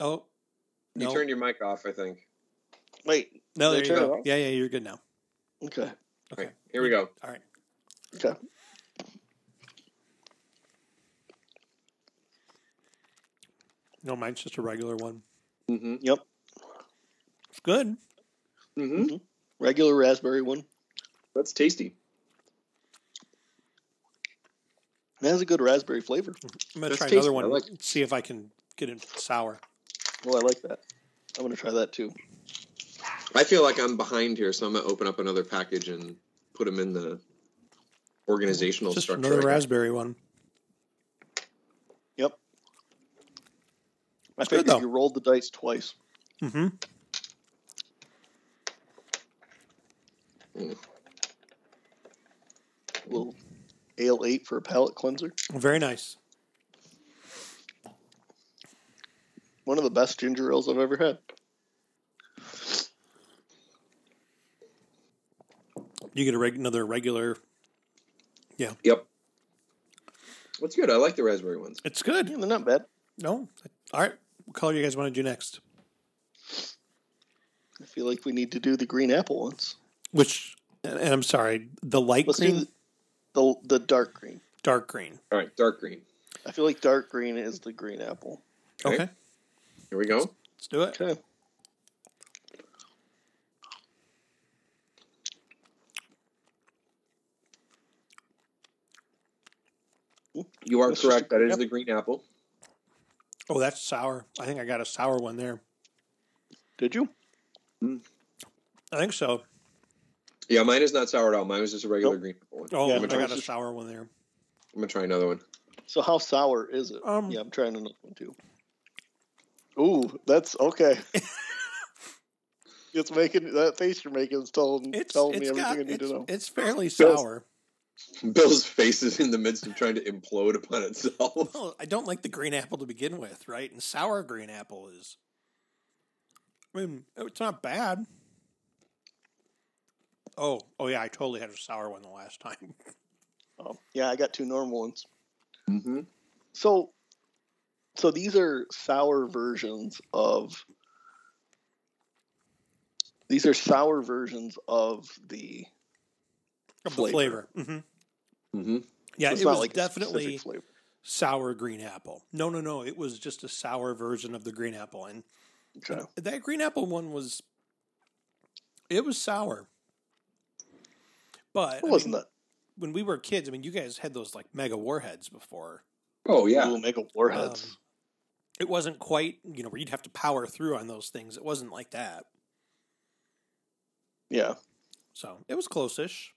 Oh. You No, turned your mic off, I think. Wait. no, there you turn it go. Yeah, yeah, you're good now. Okay. Okay, All right, here we go. All right. Okay. No, mine's just a regular one. Mm-hmm. Yep. It's good. Mm-hmm. Regular raspberry one. That's tasty. It has a good raspberry flavor. I'm gonna That's try tasty. another I one. like. See if I can get it sour. Well, I like that. I'm gonna try that too. I feel like I'm behind here, so I'm gonna open up another package and put them in the organizational Just structure. another raspberry one. Yep. I It's good, figured though. you rolled the dice twice. Mm-hmm. A little Ale-8 for a palate cleanser. Very nice. one of the best ginger ales I've ever had. You get a reg- another regular. Yeah. Yep. What's good? I like the raspberry ones. It's good. Yeah, they're not bad. No, all right. What color you guys want to do next? I feel like we need to do the green apple ones. Which, and and I'm sorry, the light Let's green, the, the the dark green. dark green. All right, dark green. I feel like dark green is the green apple. Okay. Okay, Here we go. let's do it. Okay. You are That's correct. That is yep. the green apple. Oh, that's sour. I think I got a sour one there. Did you? Mm. I think so. Yeah, mine is not sour at all. Mine was just a regular Nope. green apple one. Oh, Yeah, I got gonna a sour one there. I'm gonna try another one. So how sour is it? Um, yeah, I'm trying another one too. Ooh, that's okay. it's making that face you're making is telling, It's telling me it's everything got, I need to know. it's fairly Bill's- sour. Bill's face is in the midst of trying to implode upon itself. Well, I don't like the green apple to begin with, right? And sour green apple is. I mean, it's not bad. Oh, oh yeah, I totally had a sour one the last time. Um, yeah, I got two normal ones. Mm-hmm. So, so these are sour versions of. These are sour versions of the. Of Flavor. the flavor. hmm Mm-hmm. Yeah, it's it was like definitely sour green apple. No, no, no. It was just a sour version of the green apple, and Okay. that green apple one was. It was sour, but It wasn't mean, that. when we were kids. I mean, you guys had those like mega warheads before. Oh yeah. Ooh, Mega Warheads. Um, it wasn't quite, you know, where you'd have to power through on those things. It wasn't like that. yeah, So it was close-ish.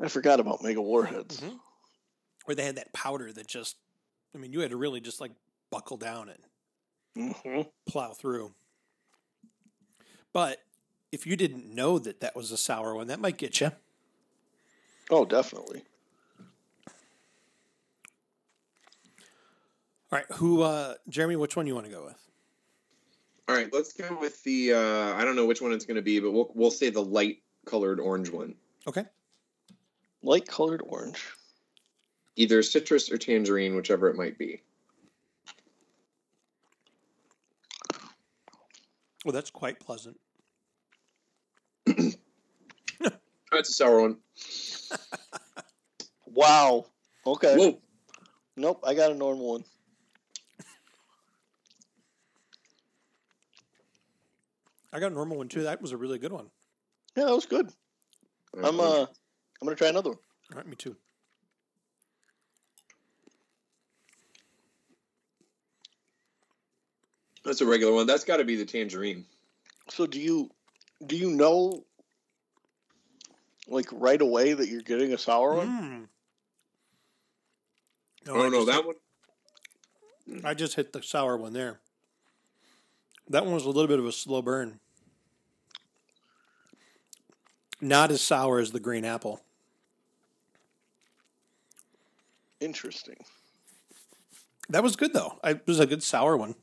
I forgot about Mega Warheads. Mhm. Where they had that powder that just, I mean, you had to really just like buckle down and hmm plow through. But if you didn't know that that was a sour one, that might get you. Oh, definitely. All right, who, uh, Jeremy? Which one you want to go with? All right, let's go with the. Uh, I don't know which one it's going to be, but we'll we'll say the light colored orange one, Okay. Light colored orange. either citrus or tangerine, whichever it might be. Well, that's quite pleasant. That's a sour one. Wow. Okay. Whoa. Nope, I got a normal one. I got a normal one too. That was a really good one. Yeah, that was good. I'm uh, I'm gonna try another one. All right, me too. That's a regular one. That's got to be the tangerine. So do you do you know like right away that you're getting a sour one? Mm. Oh, I no, just that hit- one. I just hit the sour one there. That one was a little bit of a slow burn. Not as sour as the green apple. Interesting. That was good though. I, it was a good sour one.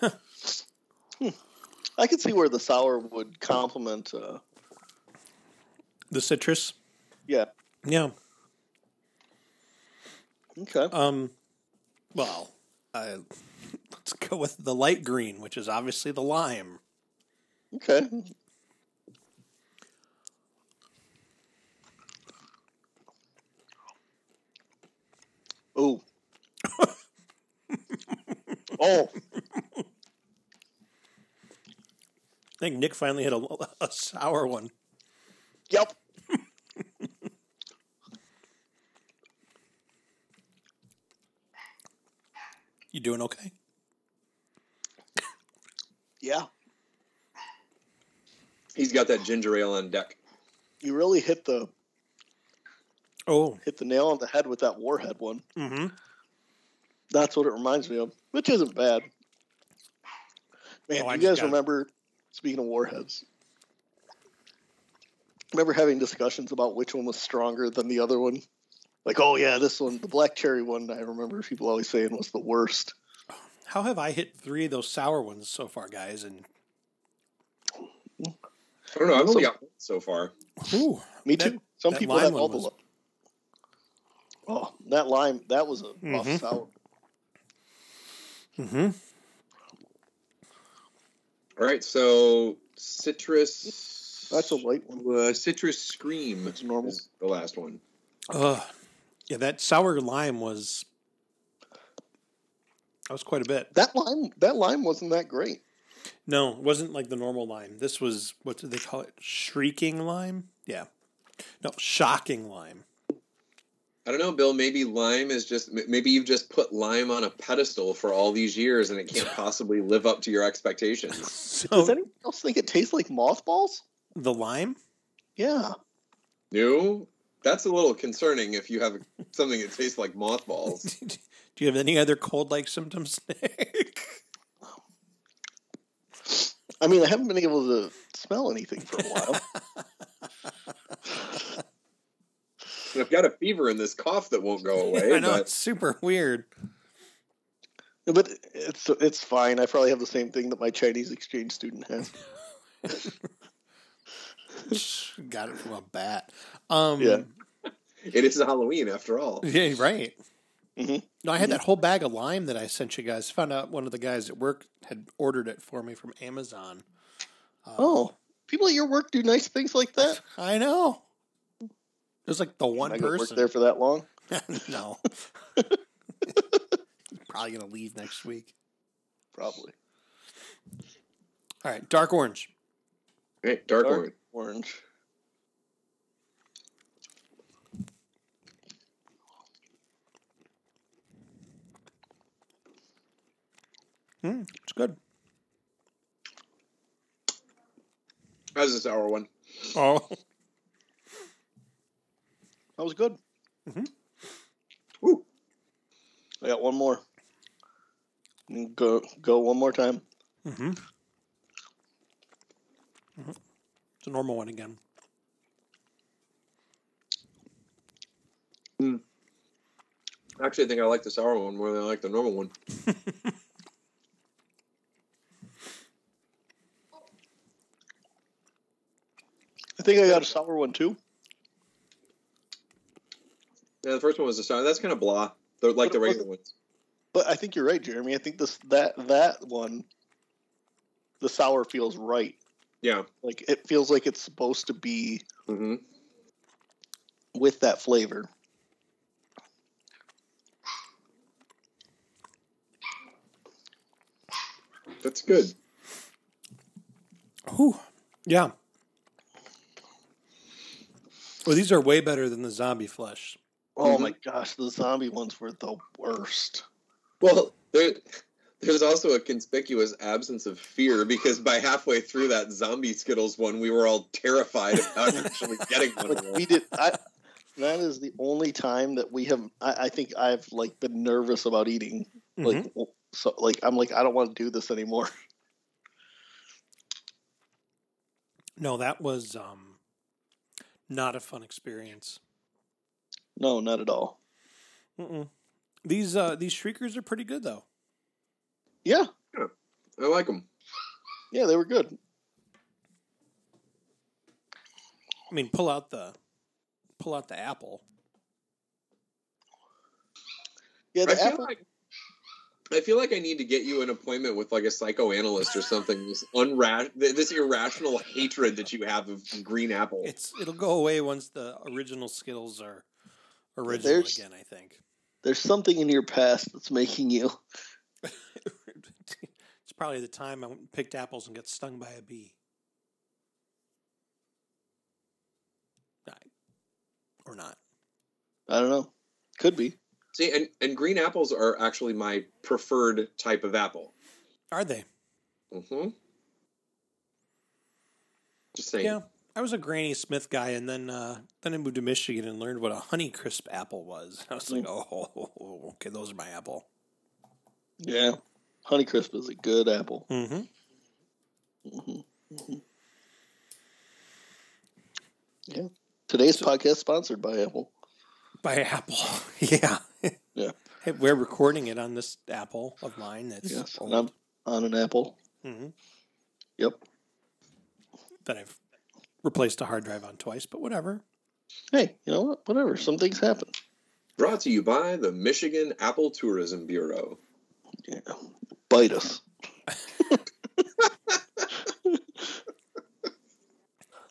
I could see where the sour would complement. Uh, The citrus. yeah. Yeah. Okay. Um. Well, uh, let's go with the light green, which is obviously the lime. Okay. Ooh. oh, I think Nick finally hit a, a sour one. yep. You doing okay? Yeah. He's got that ginger ale on deck. You really hit the Oh. hit the nail on the head with that warhead one. Mm-hmm. That's what it reminds me of, which isn't bad. Man, Oh, do you guys got- remember? Speaking of warheads, remember having discussions about which one was stronger than the other one? Like, oh yeah, this one, the black cherry one. I remember people always saying was the worst. How have I hit three of those sour ones so far, guys? And I don't know. I've only got one so far. ooh, Me That- too. Some people lime have all the. was- Oh, that lime. That was a rough Mhm. sour. mm-hmm. All right, so citrus. That's a light one. Uh, citrus scream. That's normal. is the last one. Uh, yeah, that sour lime was that was quite a bit. That lime. That lime wasn't that great. No, it wasn't like the normal lime. This was what do they call it? Shrieking lime? Yeah. No, shocking lime. I don't know, Bill. Maybe lime is just. Maybe you've just put lime on a pedestal for all these years, and it can't possibly live up to your expectations. Does anyone else think it tastes like mothballs? the lime? Yeah. No, that's a little concerning if you have something that tastes like mothballs. Do you have any other cold like symptoms, Nick? I mean, I haven't been able to smell anything for a while. And I've got a fever and this cough that won't go away. I know but it's super weird. but it's it's fine. I probably have the same thing that my Chinese exchange student has. Got it from a bat. Um, Yeah. it is Halloween after all. Yeah, right. Mhm. No, I had that whole bag of lime that I sent you guys. Found out one of the guys at work had ordered it for me from Amazon. Uh, Oh, people at your work do nice things like that. I know. There's like the one I could work there for that long. no. Probably gonna leave next week. Probably. All right, dark orange. Hey, dark, Dark orange. Orange. Hmm, it's good. How's the sour one? Oh, That was good. Woo. I got one more. Go go one more time. mm-hmm. hmm It's a normal one again. Actually, I think I like the sour one more than I like the normal one. I think I got a sour one too. Yeah, the first one was the sour. That's kind of blah. They're like But the it regular ones. But I think you're right, Jeremy. I think this that that one, the sour feels right. Yeah. Like it feels like it's supposed to be hmm with that flavor. That's good. Whew. Yeah. Well, these are way better than the zombie flesh. Oh Mhm. my gosh, the zombie ones were the worst. Well, there, there's also a conspicuous absence of fear because by halfway through that zombie Skittles one, we were all terrified about actually getting one. Like we did. I, that is the only time that we have. I, I think I've like been nervous about eating. Like Mhm. w- so, like I'm like I don't want to do this anymore. No, that was um, not a fun experience. No, not at all. Mm-mm. These uh, these shriekers are pretty good though. Yeah, yeah, I like them. yeah, they were good. I mean, pull out the pull out the apple. Yeah, I the feel apple. like I feel like I need to get you an appointment with like a psychoanalyst or something. This unra- this irrational hatred that you have of green apple. It's it'll go away once the original Skittles are original There's- again. I think There's something in your past that's making you. it's probably the time I picked apples and got stung by a bee. Or not. I don't know. Could be. See, and, and green apples are actually my preferred type of apple. Are they? Mm-hmm. Just saying. Yeah. I was a Granny Smith guy, and then uh, then I moved to Michigan and learned what a Honeycrisp apple was. I was like, oh, okay, those are my apple. Yeah, Honeycrisp is a good apple. Mm-hmm. hmm hmm Yeah. Today's podcast sponsored by Apple. by Apple. yeah. Yeah. Hey, we're recording it on this Apple of mine. That's Yes, and I'm on an Apple. Mhm. Yep. that I've replaced a hard drive on twice, but whatever. Hey, you know what? Whatever. Some things happen. Brought to you by the Michigan Apple Tourism Bureau. Yeah. Bite us.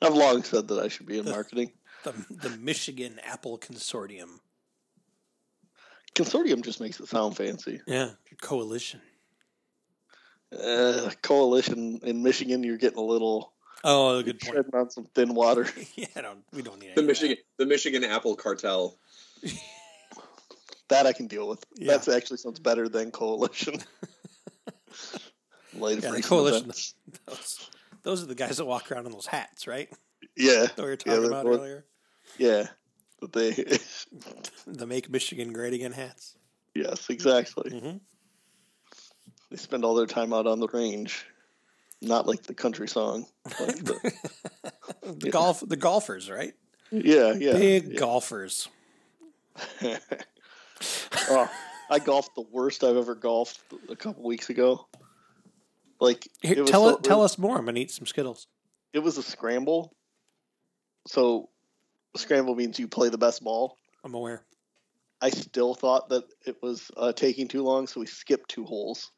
I've long said that I should be in marketing. The the Michigan Apple Consortium. Consortium just makes it sound fancy. Yeah, coalition. Uh, coalition in Michigan, you're getting a little Oh, good point. treading on some thin water. yeah, I don't. We don't need The of Michigan the Michigan Apple Cartel. That I can deal with. Yeah. That's actually sounds better than coalition. Light of Yeah, coalition. Those, those are the guys that walk around in those hats, right? Yeah, That we were Yeah, talking they're about both- earlier. yeah. But they, The Make Michigan Great Again hats. yes, exactly. hmm They spend all their time out on the range, not like the country song. Like the, The golf, the golfers, right? yeah, yeah. Big yeah. golfers. oh, I golfed the worst I've ever golfed a couple weeks ago. Like Here, it was tell so- it, tell us more. I'm gonna eat some Skittles. it was a scramble. So scramble means you play the best ball. I'm aware. I still thought that it was uh, taking too long, so we skipped two holes.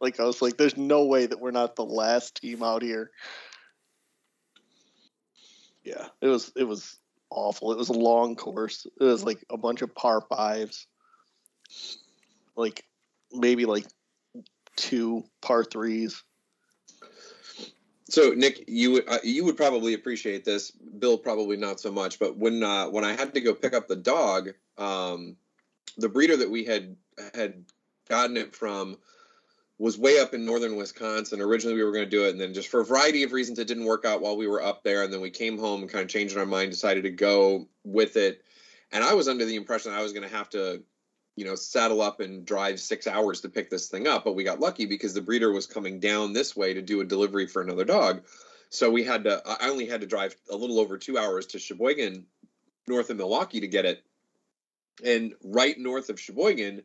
Like I was like, "There's no way that we're not the last team out here." Yeah, it was it was awful. It was a long course. It was like a bunch of par fives, like maybe like two par threes. So Nick, you uh, you would probably appreciate this. Bill probably not so much. But when uh, when I had to go pick up the dog, um, the breeder that we had had gotten it from was way up in northern Wisconsin. Originally, we were going to do it, and then just for a variety of reasons, it didn't work out while we were up there. And then we came home and kind of changed our mind, decided to go with it. And I was under the impression I was going to have to, you know, saddle up and drive six hours to pick this thing up. But we got lucky because the breeder was coming down this way to do a delivery for another dog. So we had to. I only had to drive a little over two hours to Sheboygan, north of Milwaukee, to get it. And right north of Sheboygan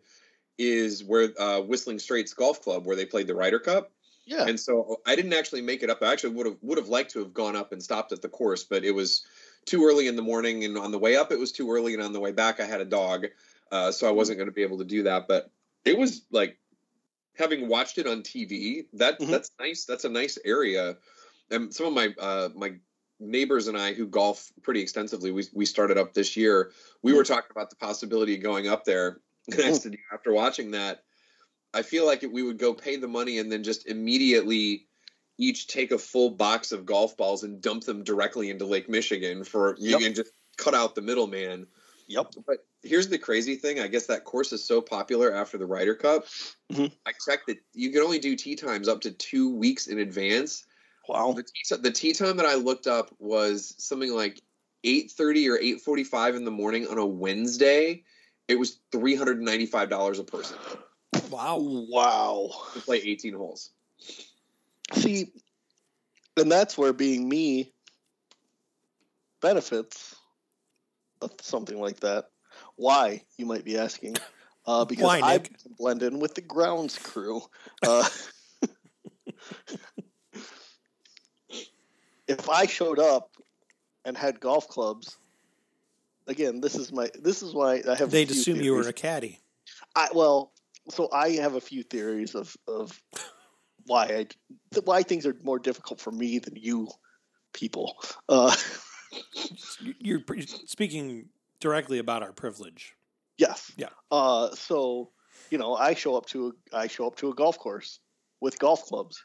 is where uh, Whistling Straits Golf Club, where they played the Ryder Cup. Yeah, And so I didn't actually make it up. I actually would have would have liked to have gone up and stopped at the course, but it was too early in the morning, and on the way up it was too early, and on the way back I had a dog, uh, so I wasn't going to be able to do that. But it was like having watched it on TV. That Mhm. that's nice. That's a nice area. And some of my uh, my neighbors and I who golf pretty extensively, we we started up this year. We were talking about the possibility of going up there. And I said, after watching that, I feel like we would go pay the money and then just immediately each take a full box of golf balls and dump them directly into Lake Michigan for you Yep. can just cut out the middleman. yep. But here's the crazy thing. I guess that course is so popular after the Ryder Cup. Mhm. I checked that you can only do tee times up to two weeks in advance. Wow. The tee, the tee time that I looked up was something like 8.30 or 8.45 in the morning on a Wednesday. It was $395 a person Wow. Wow. to play 18 holes. See, and that's where being me benefits something like that. Why, you might be asking? Uh, because Why, I can blend in with the grounds crew. Uh, if I showed up and had golf clubs, again, this is my this is why I have. They'd few assume you were a caddy. I well, so I have a few theories of of why I why things are more difficult for me than you people. Uh, You're speaking directly about our privilege. yes. Yeah. Uh, so you know, I show up to a, I show up to a golf course with golf clubs.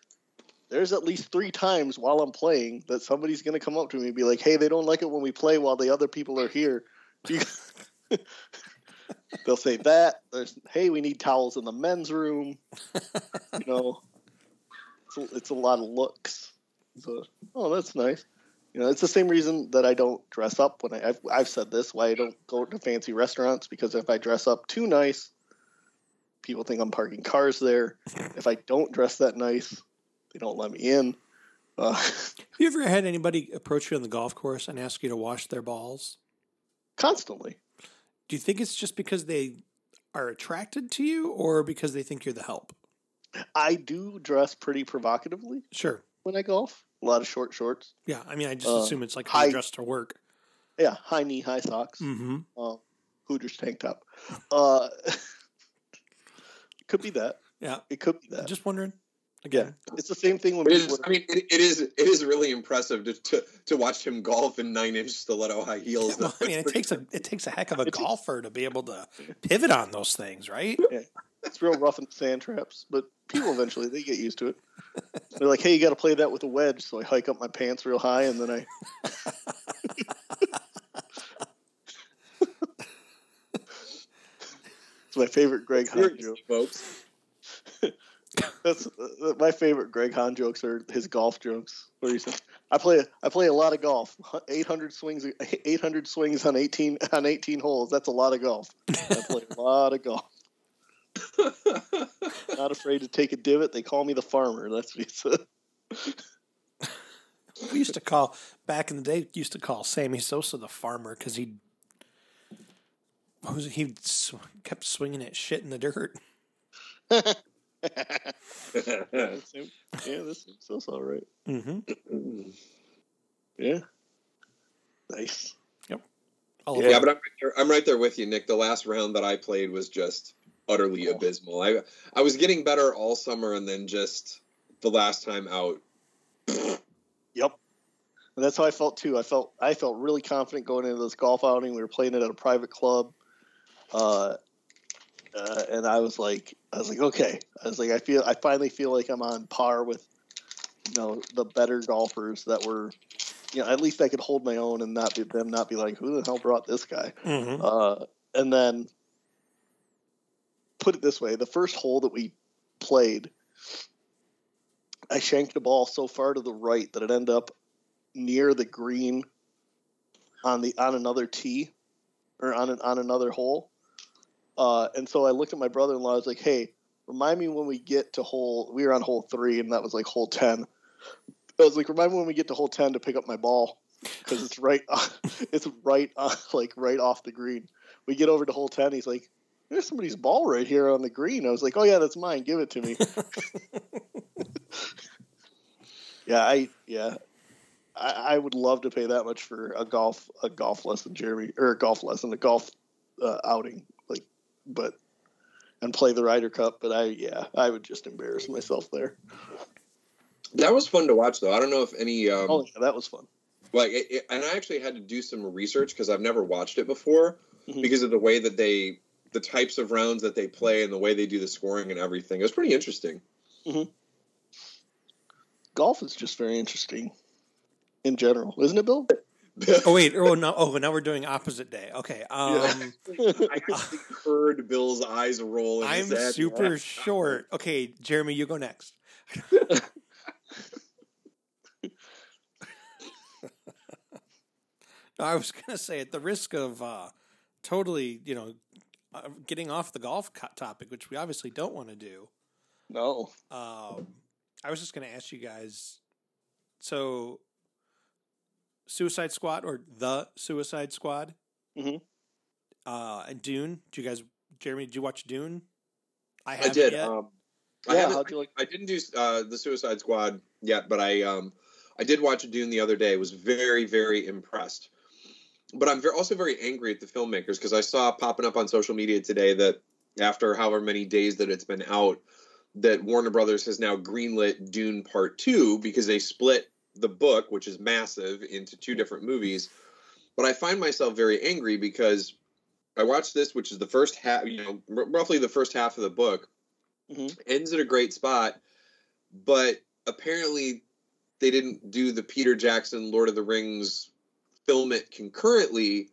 There's at least three times while I'm playing that somebody's going to come up to me and be like, "Hey, they don't like it when we play while the other people are here." They'll say that. There's, "Hey, we need towels in the men's room." You know, it's a, it's a lot of looks. So, oh, that's nice. You know, it's the same reason that I don't dress up when I. I've, I've said this why I don't go to fancy restaurants because if I dress up too nice, people think I'm parking cars there. If I don't dress that nice, they don't let me in. Uh, Have you ever had anybody approach you on the golf course and ask you to wash their balls? constantly. Do you think it's just because they are attracted to you, or because they think you're the help? I do dress pretty provocatively Sure. when I golf. A lot of short shorts. Yeah, I mean, I just Uh, assume it's like how you high- dress to work. Yeah, high knee, high socks. Mm-hmm. Uh, Hooters tank top. Uh, could be that. Yeah. It could be that. Just wondering. Yeah, Again, it's the same thing when It people. is. I mean, it, it is. It is really impressive to, to to watch him golf in nine inch stiletto high heels. well, I mean, it takes a it takes a heck of a golfer to be able to pivot on those things, right? Yeah. it's real rough and sand traps, but people eventually they get used to it. They're like, "Hey, you got to play that with a wedge." So I hike up my pants real high, and then I. it's my favorite Greg Hahn joke. Seriously, folks. That's uh, my favorite Greg Hahn jokes are his golf jokes. Where he says, "I play I play a lot of golf. Eight hundred swings, eight hundred swings on eighteen on eighteen holes. That's a lot of golf. I play a lot of golf. Not afraid to take a divot. They call me the farmer. That's what he said. We used to call back in the day. Used to call Sammy Sosa the farmer because he was he kept swinging at shit in the dirt. yeah, this that's all right. Mm-hmm. Yeah, nice. All yeah, but I'm right, there, I'm right there with you, Nick. The last round that I played was just utterly Oh. abysmal. I I was getting better all summer, and then just the last time out. Yep. And that's how I felt too. I felt I felt really confident going into this golf outing. We were playing it at a private club, uh, uh, and I was like, I was like, okay. I was like, I feel, I finally feel like I'm on par with, you know, the better golfers that were, you know, at least I could hold my own and not be them not be like, who the hell brought this guy? Mm-hmm. Uh, and then put it this way: the first hole that we played, I shanked the ball so far to the right that it ended up near the green on the on another tee or on an, on another hole. Uh, and so I looked at my brother-in-law. I was like, "Hey, remind me when we get to hole. We were on hole three, and that was like hole ten. I was like, remind me when we get to hole ten to pick up my ball because it's right. it's right on, like right off the green. We get over to hole ten. He's like, "There's somebody's ball right here on the green." I was like, "Oh yeah, that's mine. Give it to me." yeah, I yeah, I, I would love to pay that much for a golf a golf lesson, Jeremy, or a golf lesson, a golf uh, outing, but and play the Ryder Cup. But I yeah, I would just embarrass myself there. That was fun to watch, though. I don't know if any. Um, oh yeah, that was fun. like it, it- and i actually had to do some research because i've never watched it before Mhm. because of the way that they the types of rounds that they play and the way they do the scoring and everything it was pretty interesting Golf is just very interesting in general, isn't it, Bill? Oh wait, oh no, oh now we're doing opposite day. Okay, um, i actually heard bill's eyes roll I'm his head. super short. Okay, Jeremy, you go next. I was gonna say at the risk of uh, totally, you know, uh, getting off the golf co- topic, which we obviously don't want to do. No. Um, I was just gonna ask you guys. So, Suicide Squad or the Suicide Squad? Mhm. Uh, and Dune. Did you guys, Jeremy? Did you watch Dune? I i haven't did yet. um I, Yeah, haven't- how'd you like? I didn't do uh, the suicide squad yet but i um i did watch dune the other day was very very impressed but i'm very, also very angry at the filmmakers because i saw popping up on social media today that after however many days that it's been out that warner brothers has now greenlit dune part two because they split the book which is massive into two different movies but i find myself very angry because i watched this which is the first half you know r- roughly the first half of the book Mhm. ends at a great spot but apparently they didn't do the peter jackson lord of the rings film it concurrently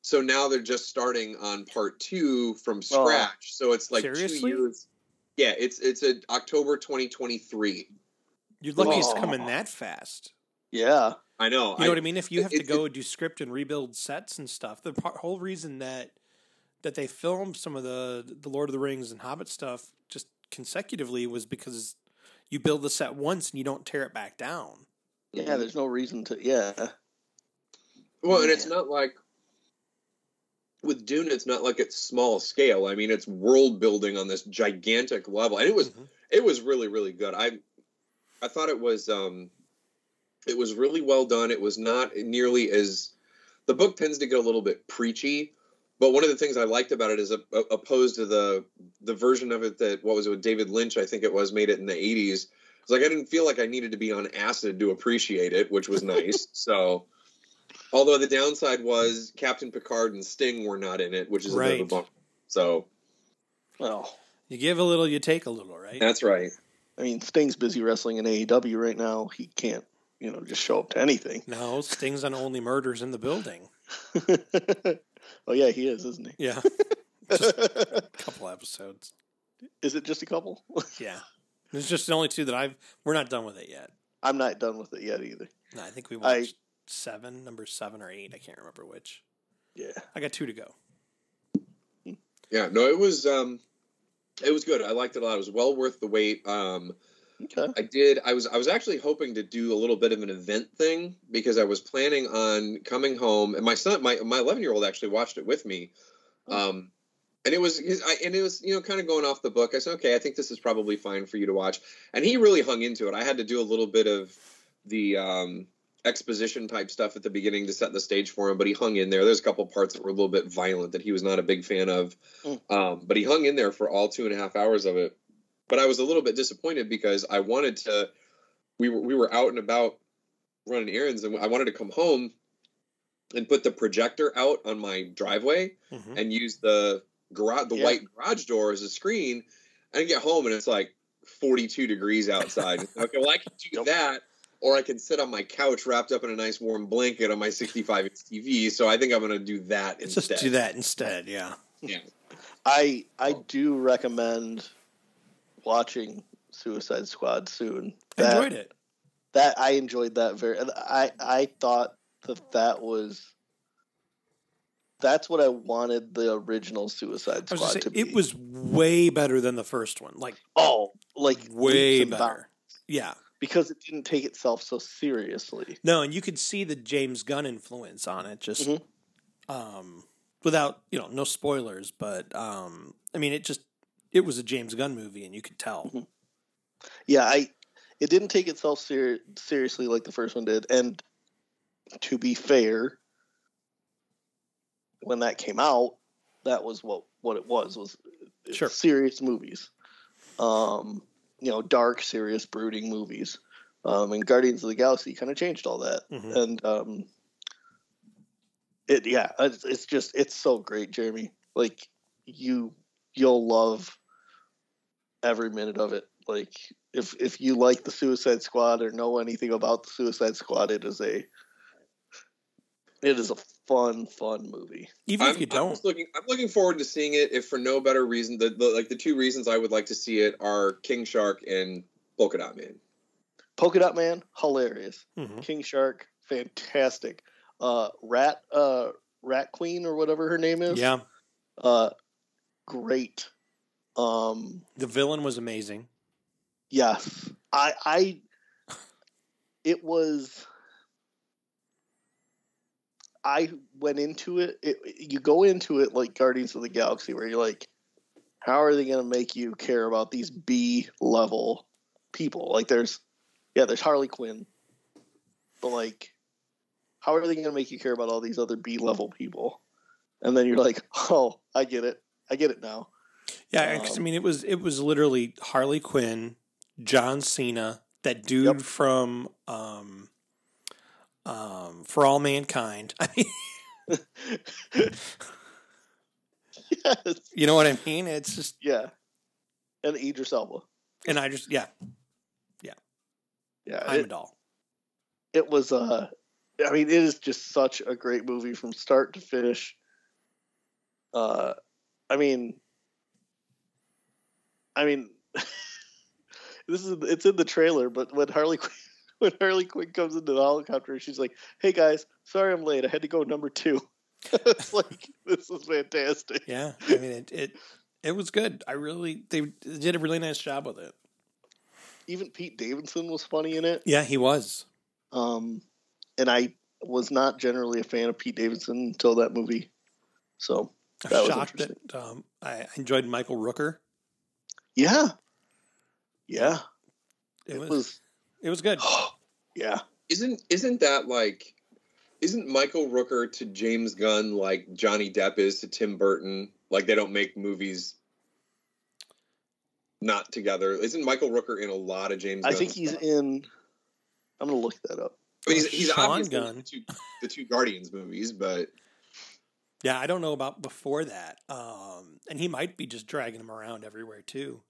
so now they're just starting on part two from Oh. scratch so it's like Seriously? two years yeah it's it's a october 2023 You're lucky it's Oh. coming that fast. Yeah. i know You know what I mean? If you have to it- go do script and rebuild sets and stuff, the par- whole reason that that they filmed some of the the Lord of the Rings and Hobbit stuff just consecutively was because you build the set once and you don't tear it back down. Yeah, there's no reason to. Yeah. Well, and it's not like with Dune, it's not like it's small scale. I mean, it's world building on this gigantic level, and it was Mhm. it was really really good. I I thought it was um it was really well done. It was not nearly as the book tends to get a little bit preachy, but one of the things I liked about it is a, a- opposed to the the version of it that what was it with David Lynch, I think it was made it in the eighties. It's like I didn't feel like I needed to be on acid to appreciate it, which was nice. so, although the downside was Captain Picard and Sting were not in it, which is a bit of a Right. bummer. So Well, You give a little, you take a little, right? that's right. I mean, Sting's busy wrestling in AEW right now. He can't, you know, just show up to anything. No, Sting's on Only Murders in the Building. oh yeah, he is, isn't he? Yeah, just a couple episodes. is it just a couple? Yeah, it's just the only two that I've. We're not done with it yet. I'm not done with it yet either. No, I think we I- watched seven, number seven or eight. I can't remember which. Yeah. I got two to go. Yeah, no, it was um it was good. I liked it a lot. It was well worth the wait. Um Okay. I did I was I was actually hoping to do a little bit of an event thing because I was planning on coming home and my son my my 11-year-old actually watched it with me. Um and it was his, I, and it was you know kind of going off the book. I said, "Okay, I think this is probably fine for you to watch." And he really hung into it. I had to do a little bit of the um exposition type stuff at the beginning to set the stage for him, but he hung in there. There's a couple parts that were a little bit violent that he was not a big fan of, Mm. um, but he hung in there for all two and a half hours of it. But I was a little bit disappointed because I wanted to. We were we were out and about running errands, and I wanted to come home and put the projector out on my driveway Mhm. and use the garage the Yeah. white garage door as a screen. And I get home and it's like 42 degrees outside. okay, well I can do Yep. that, or I can sit on my couch wrapped up in a nice warm blanket on my 65 inch TV. So I think I'm going to do that Let's instead. just do that instead. Yeah. Yeah. I I do recommend watching Suicide Squad soon. I That, enjoyed it. that I enjoyed that very. I I thought that that was. That's what I wanted the original Suicide Squad gonna say, to be. it was way better than the first one. Like oh like way better. bounds, Yeah. Because it didn't take itself so seriously. No, and you could see the James Gunn influence on it just Mhm. um without, you know, no spoilers, but um I mean it just it was a James Gunn movie and you could tell. Mhm. Yeah, I it didn't take itself ser- seriously like the first one did, and to be fair, when that came out, that was what what it was was Sure. serious movies, um, you know, dark, serious, brooding movies. Um, and Guardians of the Galaxy kind of changed all that, Mhm. and um, it yeah, it's, it's just it's so great, Jeremy. Like you you'll love every minute of it. Like if if you like the Suicide Squad or know anything about the Suicide Squad, it is a it is a fun fun movie. Even I'm, if you don't. just looking. I'm looking forward to seeing it. If for no better reason, the, the like the two reasons I would like to see it are King Shark and Polka Dot Man. Polka Dot Man, hilarious. Mhm. King Shark, fantastic. Uh, Rat uh Rat Queen or whatever her name is. Yeah. Uh, great. Um, The villain was amazing. Yes, I, I, it was. I went into it, it. You go into it like Guardians of the Galaxy, where you're like, how are they going to make you care about these B level people? Like, there's, yeah, there's Harley Quinn, but like, how are they going to make you care about all these other B level people? And then you're like, oh, I get it, I get it now. Yeah, 'cause, I Um, mean it was it was literally Harley Quinn, John Cena, that dude Yep. from um um For All Mankind. I mean, yes. you know what I mean? It's just Yeah. And Idris Elba. and I just yeah, Yeah. Yeah. I'm a It, doll. it was uh I mean it is just such a great movie from start to finish. Uh I mean I mean this is it's in the trailer, but when Harley Quinn when Harley Quinn comes into the helicopter, she's like, "Hey guys, sorry I'm late. I had to go number two. it's like this is fantastic. Yeah, I mean it it it was good. I really they did a really nice job with it. Even Pete Davidson was funny in it. Yeah, he was. Um, and I was not generally a fan of Pete Davidson until that movie. So I'm was shocked that um, I enjoyed Michael Rooker. yeah, yeah, It, it was, was. it was good. Yeah, Isn't isn't that like isn't Michael Rooker to James Gunn like Johnny Depp is to Tim Burton? Like they don't make movies not together. Isn't Michael Rooker in a lot of James? I Gunn think he's stuff? in. I'm gonna look that up. I mean, he's, he's Sean obviously in Gunn. the two, the two Guardians movies, but Yeah, I don't know about before that. Um, and he might be just dragging him around everywhere too.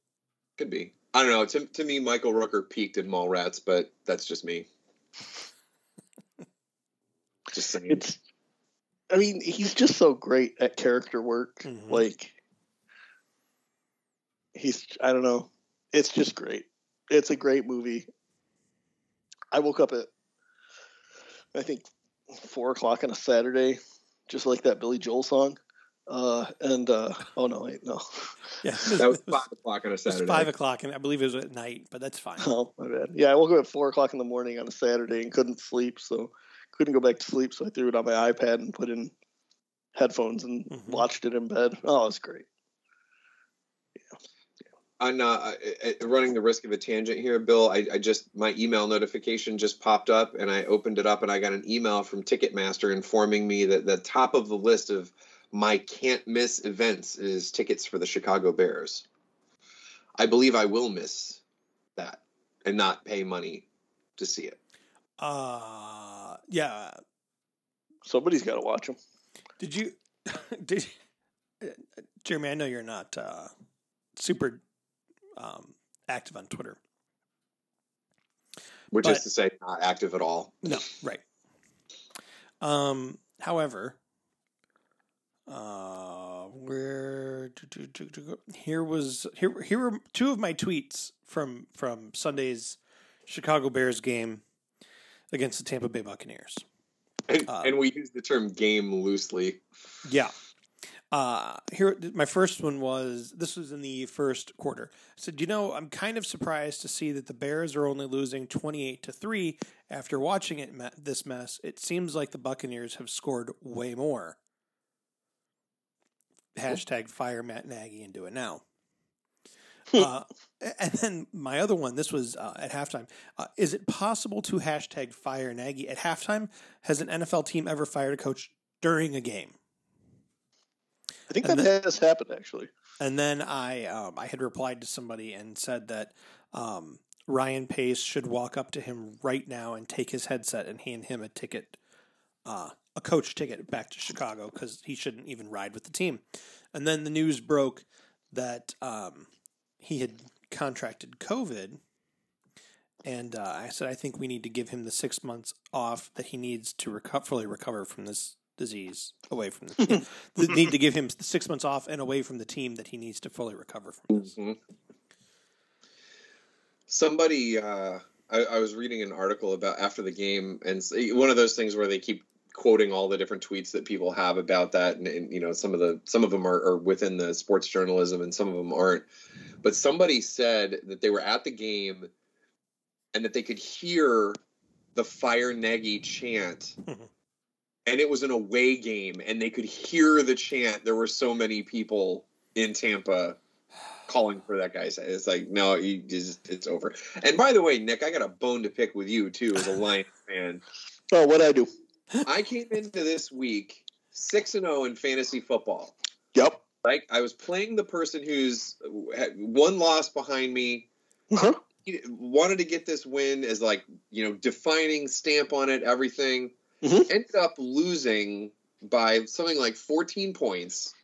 could be. I don't know. To, to me, Michael Rooker peaked in Mallrats, but that's just me. just saying. It's. I mean, he's just so great at character work. Mhm. Like, he's. I don't know. It's just great. It's a great movie. I woke up at, I think, four o'clock on a Saturday, just like that Billy Joel song. Uh, and uh, oh no, wait, no, Yeah, that was it was, five o'clock on a it was Saturday. five o'clock, and I believe it was at night, but that's fine. oh my bad. Yeah, I woke up at four o'clock in the morning on a Saturday and couldn't sleep, so couldn't go back to sleep. So I threw it on my iPad and put in headphones and Mhm. watched it in bed. Oh, it was great. I'm uh, I- I- running the risk of a tangent here, Bill. I, I just my email notification just popped up, and I opened it up, and I got an email from Ticketmaster informing me that the top of the list of my can't miss events is tickets for the Chicago Bears. I believe I will miss that and not pay money to see it. Uh, yeah. Somebody's got to watch them. Did you? Did uh, Jeremy? I know you're not uh, super um, active on Twitter. Which But- is to say, not active at all. No, right. Um, however, uh, where here was here here were two of my tweets from from Sunday's Chicago Bears game against the Tampa Bay Buccaneers. And, Uh, and we use the term game loosely. Yeah. Uh, here, my first one was this was in the first quarter. I said, you know, I'm kind of surprised to see that the Bears are only losing 28 to 3 after watching it this mess. It seems like the Buccaneers have scored way more. Hashtag fire Matt Nagy and do it now. uh, and then my other one, this was uh, at halftime. Uh, is it possible to hashtag fire Nagy at halftime? Has an NFL team ever fired a coach during a game? I think And that has happened actually. And then I um, I had replied to somebody and said that um, Ryan Pace should walk up to him right now and take his headset and hand him a ticket, uh, a coach ticket back to Chicago because he shouldn't even ride with the team. And then the news broke that um, he had contracted COVID. And uh, I said, I think we need to give him the six months off that he needs to reco- fully recover from this disease away from the the need to give him six months off and away from the team that he needs to fully recover from this. Mhm. Somebody, uh, I, I was reading an article about after the game, and one of those things where they keep quoting all the different tweets that people have about that, and, and you know, some of the some of them are, are within the sports journalism, and some of them aren't. But somebody said that they were at the game, and that they could hear the fire Nagy chant. And it was an away game, and they could hear the chant. There were so many people in Tampa calling for that guy. It's like, no, you just, it's over. And by the way, Nick, I got a bone to pick with you too as a Lions fan. Oh, what I do? I came into this week six and zero in fantasy football. Yep. Like I was playing the person who's one loss behind me. Uh-huh. Wanted to get this win as like you know defining stamp on it, everything. Mhm. Ended up losing by something like 14 points,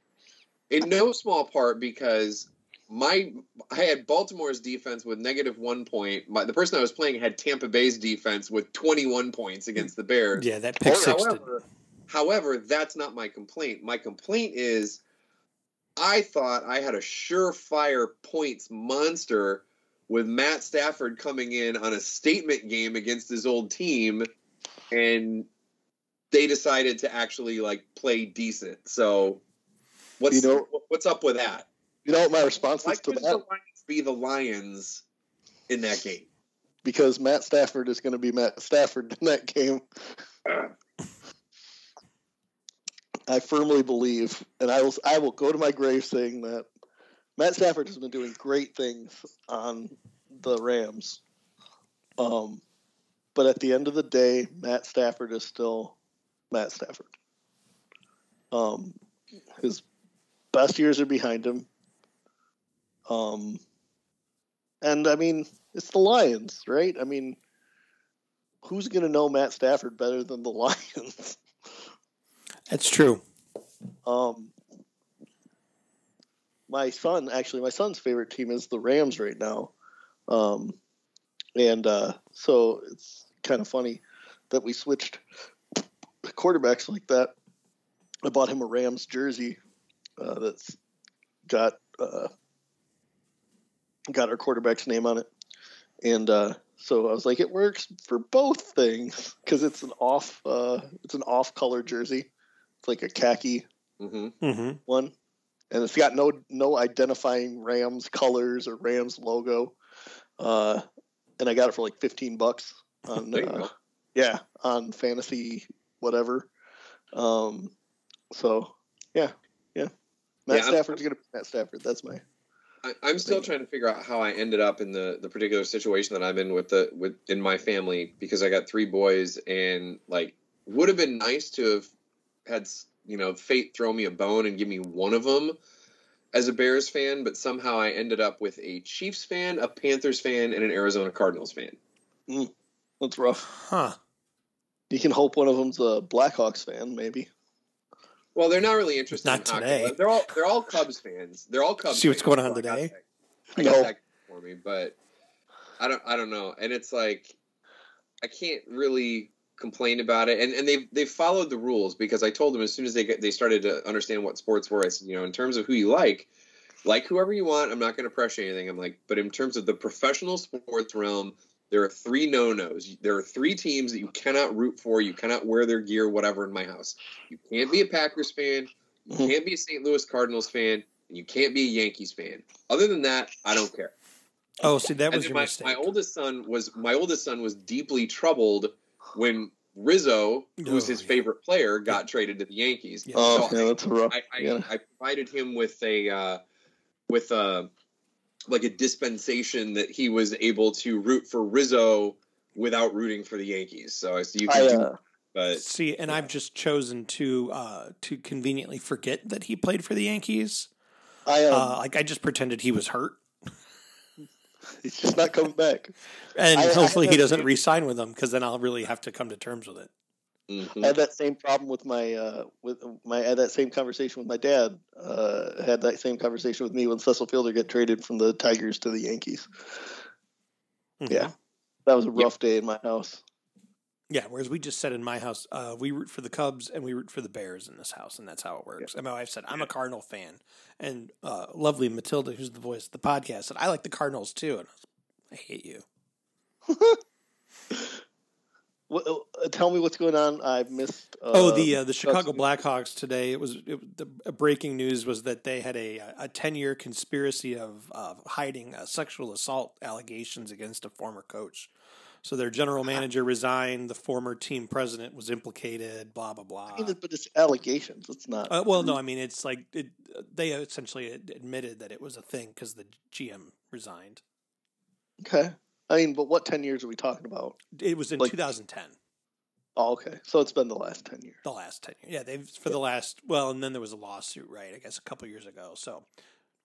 in no small part because my I had Baltimore's defense with negative one point. My, the person I was playing had Tampa Bay's defense with 21 points against the Bears. Yeah, that pick six. However, however, that's not my complaint. My complaint is I thought I had a surefire points monster with Matt Stafford coming in on a statement game against his old team, and they decided to actually like play decent. So, what's You know- what's up with that? You know what my response Why is to that? the Lions be the Lions in that game? Because Matt Stafford is going to be Matt Stafford in that game. I firmly believe, and I will I will go to my grave saying that Matt Stafford has been doing great things on the Rams. Um, but at the end of the day, Matt Stafford is still Matt Stafford. Um, his best years are behind him. Um, and I mean, it's the Lions, right? I mean, who's going to know Matt Stafford better than the Lions? That's true. Um, my son, actually, my son's favorite team is the Rams right now. Um, and uh, so it's kind of funny that we switched quarterbacks like that. I bought him a Rams jersey uh, that's got uh, got our quarterback's name on it, and uh, so I was like, it works for both things because it's an off uh, it's an off color jersey. It's like a khaki hmm hmm one, and it's got no no identifying Rams colors or Rams logo. Uh, and I got it for like fifteen bucks on There you uh, go. yeah on fantasy whatever. Um, so yeah, yeah. Matt Yeah, I'm- Stafford's gonna be Matt Stafford. That's my I, I'm still trying to figure out how I ended up in the the particular situation that I'm in with the with in my family because I got three boys and like would have been nice to have had you know fate throw me a bone and give me one of them as a Bears fan, but somehow I ended up with a Chiefs fan, a Panthers fan, and an Arizona Cardinals fan. Mm, that's rough. Huh. You can hope one of them's a Blackhawks fan, maybe. Well, they're not really interested. Not in hockey. today. They're all they're all Cubs fans. They're all Cubs. See what's fans, going on so I got today? I got No. that for me, but I don't I don't know. And it's like I can't really complain about it. And and they've they've followed the rules because I told them as soon as they get they started to understand what sports were. I said, you know, in terms of who you like, like whoever you want. I'm not going to pressure anything. I'm like, but in terms of the professional sports realm. There are three no-nos. There are three teams that you cannot root for. You cannot wear their gear, whatever, in my house. You can't be a Packers fan. You Mhm. can't be a St. Louis Cardinals fan, and you can't be a Yankees fan. Other than that, I don't care. Oh, see, that was your my, mistake. my oldest son was my oldest son was deeply troubled when Rizzo, who was Oh, his yeah. favorite player, got traded to the Yankees. Yeah. Oh, So yeah, that's rough. I, I, yeah. I provided him with a uh, with a like a dispensation that he was able to root for Rizzo without rooting for the Yankees. So I so you can I, do, uh, but See, and I've just chosen to uh, to conveniently forget that he played for the Yankees. I um, Uh, like I just pretended he was hurt, he's just not coming back. and I- I hopefully he doesn't re-sign with them because then I'll really have to come to terms with it. Mhm. I had that same problem with my uh, with my I had that same conversation with my dad. Uh, had that same conversation with me when Cecil Fielder got traded from the Tigers to the Yankees. Mhm. Yeah, that was a rough day in my house. Yeah, whereas we just said in my house, uh, we root for the Cubs and we root for the Bears in this house, and that's how it works. And my wife said, I'm a Cardinal fan. And uh, lovely Matilda, who's the voice of the podcast, said, I like the Cardinals too. And I, was, I hate you. What, uh, tell me what's going on. I've missed. Uh, oh, the uh, the Chicago Blackhawks today. It was it, the uh, breaking news was that they had a a ten year conspiracy of of hiding uh, sexual assault allegations against a former coach. So their general manager resigned. The former team president was implicated. Blah blah blah. I mean, but it's allegations. It's not. Uh, well, no, I mean it's like it, they essentially admitted that it was a thing because the GM resigned. okay. I mean, but what ten years are we talking about? It was in Like- 2010, Oh, okay. So it's been the last ten years. the last ten years. Yeah, they've for the last well, and then there was a lawsuit, right? I guess a couple years ago. So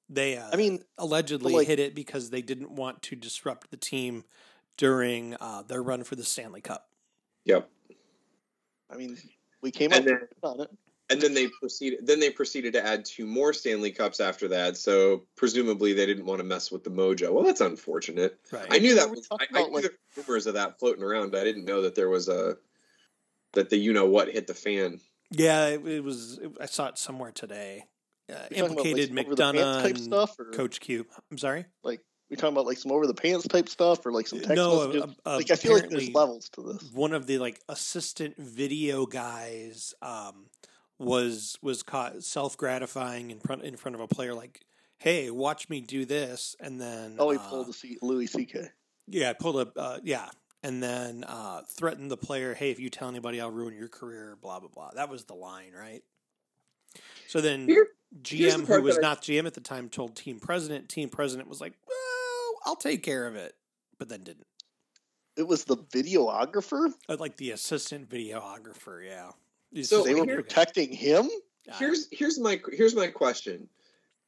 they, uh, I mean, allegedly like- hit it because they didn't want to disrupt the team during uh, their run for the Stanley Cup. Yep. I mean, we came And up then- on it. And then they proceeded. Then they proceeded to add two more Stanley Cups after that. So presumably they didn't want to mess with the mojo. Well, that's unfortunate. Right. I knew that was. I, I knew like- there were rumors of that floating around. But I didn't know that there was a that the you know what hit the fan. yeah, it, it was. It, I saw it somewhere today. Uh, We're about, like, implicated some over-the-pants McDonough type and stuff, or Coach Q. I'm sorry. like we talking about like some over the pants type stuff, or like some text No, messages? uh, uh, like I feel like apparently- there's levels to this. one of the like assistant video guys um, was was caught self gratifying in front in front of a player like, "Hey, watch me do this," and then Oh, he uh, pulled a C- Louis C.K. yeah, pulled a uh, yeah, and then uh, threatened the player, "Hey, if you tell anybody, I'll ruin your career." Blah blah blah. That was the line, right? So then Here- here's the GM, who was I- not GM at the time, told team president. Team president was like, "Well, I'll take care of it," but then didn't. It was the videographer. Uh, Like the assistant videographer, yeah. The So They were video guy. protecting him Here's here's my here's my question.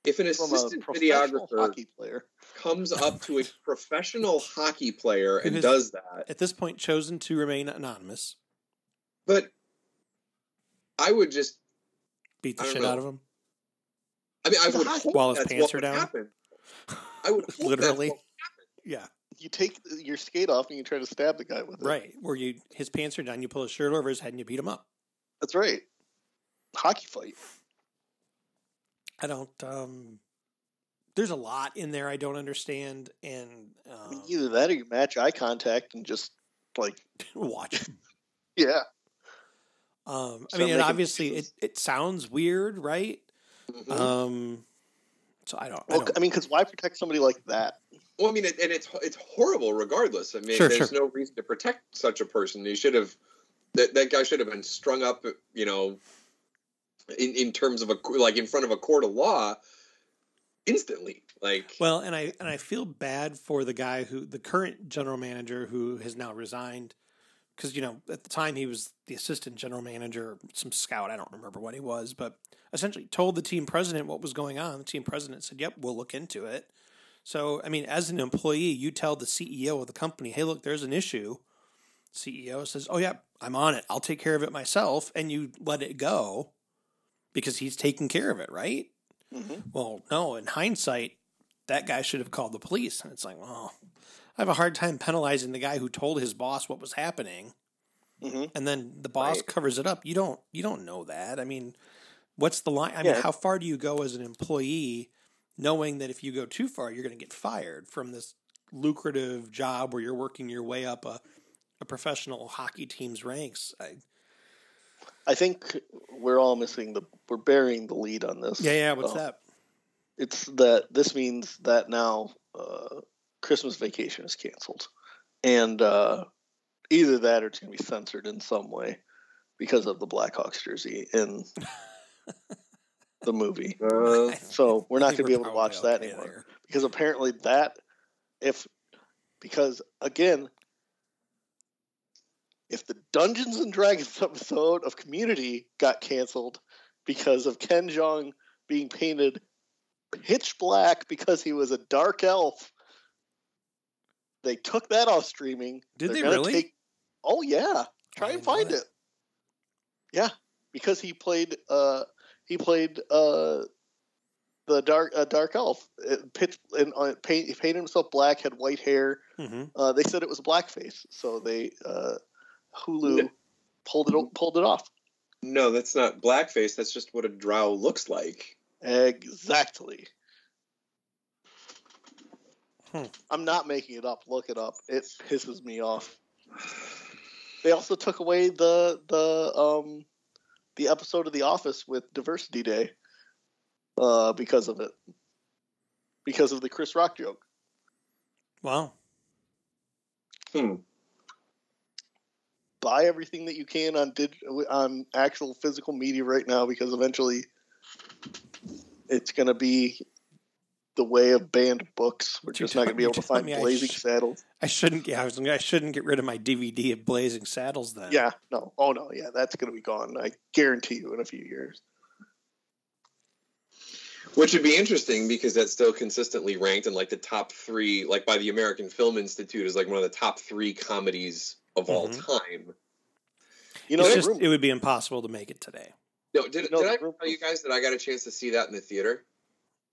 If an from assistant videographer hockey player. comes up to a professional hockey player and has- does that, at this point chosen to remain anonymous, but I would just beat the shit know. out of him. I mean I would hockey- hope While his pants are down? happen. I would hope that's Literally. what- Yeah, You take your skate off and you try to stab the guy with it. right. Where you his pants are down, you pull his shirt over his head and you beat him up. That's right. Hockey fight. I don't. um There's a lot in there I don't understand, and I mean, um, either that or you match eye contact and just like, watch. yeah. Um, I Start mean, and obviously it, it sounds weird, right? Mhm. Um, so I don't. I don't I mean, because why protect somebody like that? Well, I mean, it, and it's it's horrible regardless. I mean, Sure, there's sure. no reason to protect such a person. You should have that that guy should have been strung up, you know, in in terms of a like in front of a court of law instantly. Like, Well, and I and I feel bad for the guy who the current general manager who has now resigned because you know at the time he was the assistant general manager, some scout. I don't remember what he was, but essentially told the team president what was going on. The team president said, "Yep, we'll look into it." So, I mean, as an employee, you tell the CEO of the company, "Hey, look, there's an issue." CEO says, "Oh yeah, I'm on it. I'll take care of it myself," and you let it go because he's taking care of it, right? Mhm. Well, no, in hindsight, that guy should have called the police. And it's like, well, I have a hard time penalizing the guy who told his boss what was happening, hmm and then the boss Right. covers it up. You don't, you don't know that. I mean, what's the line? I mean, how far do you go as an employee, knowing that if you go too far, you're going to get fired from this lucrative job where you're working your way up a, a professional hockey team's ranks? I, I think we're all missing the. We're burying the lead on this. yeah, yeah. What's Uh, that? It's that this means that now uh, Christmas vacation is canceled, and uh, either that or it's going to be censored in some way because of the Blackhawks jersey in the movie. uh, So we're not going to be able to watch that okay anymore there. because apparently that if because again if the Dungeons and Dragons episode of Community got canceled because of Ken Jeong being painted pitch black because he was a dark elf, they took that off streaming. Did They're they really? Take, oh yeah, try I and find that. it. Yeah, because he played uh he played uh the dark uh, dark elf uh, pitch and uh, paint, he painted himself black had white hair hmm uh, they said it was blackface so they uh, hulu No. pulled it pulled it off no, that's not blackface. That's just what a drow looks like. exactly Hmm. i'm not making it up look it up it pisses me off they also took away the the um the episode of the office with diversity day uh because of it because of the chris rock joke Wow. Hmm. Buy everything that you can on dig- on actual physical media right now because eventually it's going to be the way of banned books. We're just not going to be able to did you tell find me I Blazing sh- Saddles. I shouldn't. Yeah, I was. I shouldn't get rid of my DVD of Blazing Saddles then. Yeah, no. Oh no, yeah, that's going to be gone. I guarantee you in a few years. Which would be interesting because that's still consistently ranked in like the top three, like by the American Film Institute, is like one of the top three comedies of all Mhm. time. You know, it's just room- it would be impossible to make it today. No, did, No, did I the room- tell you guys that I got a chance to see that in the theater?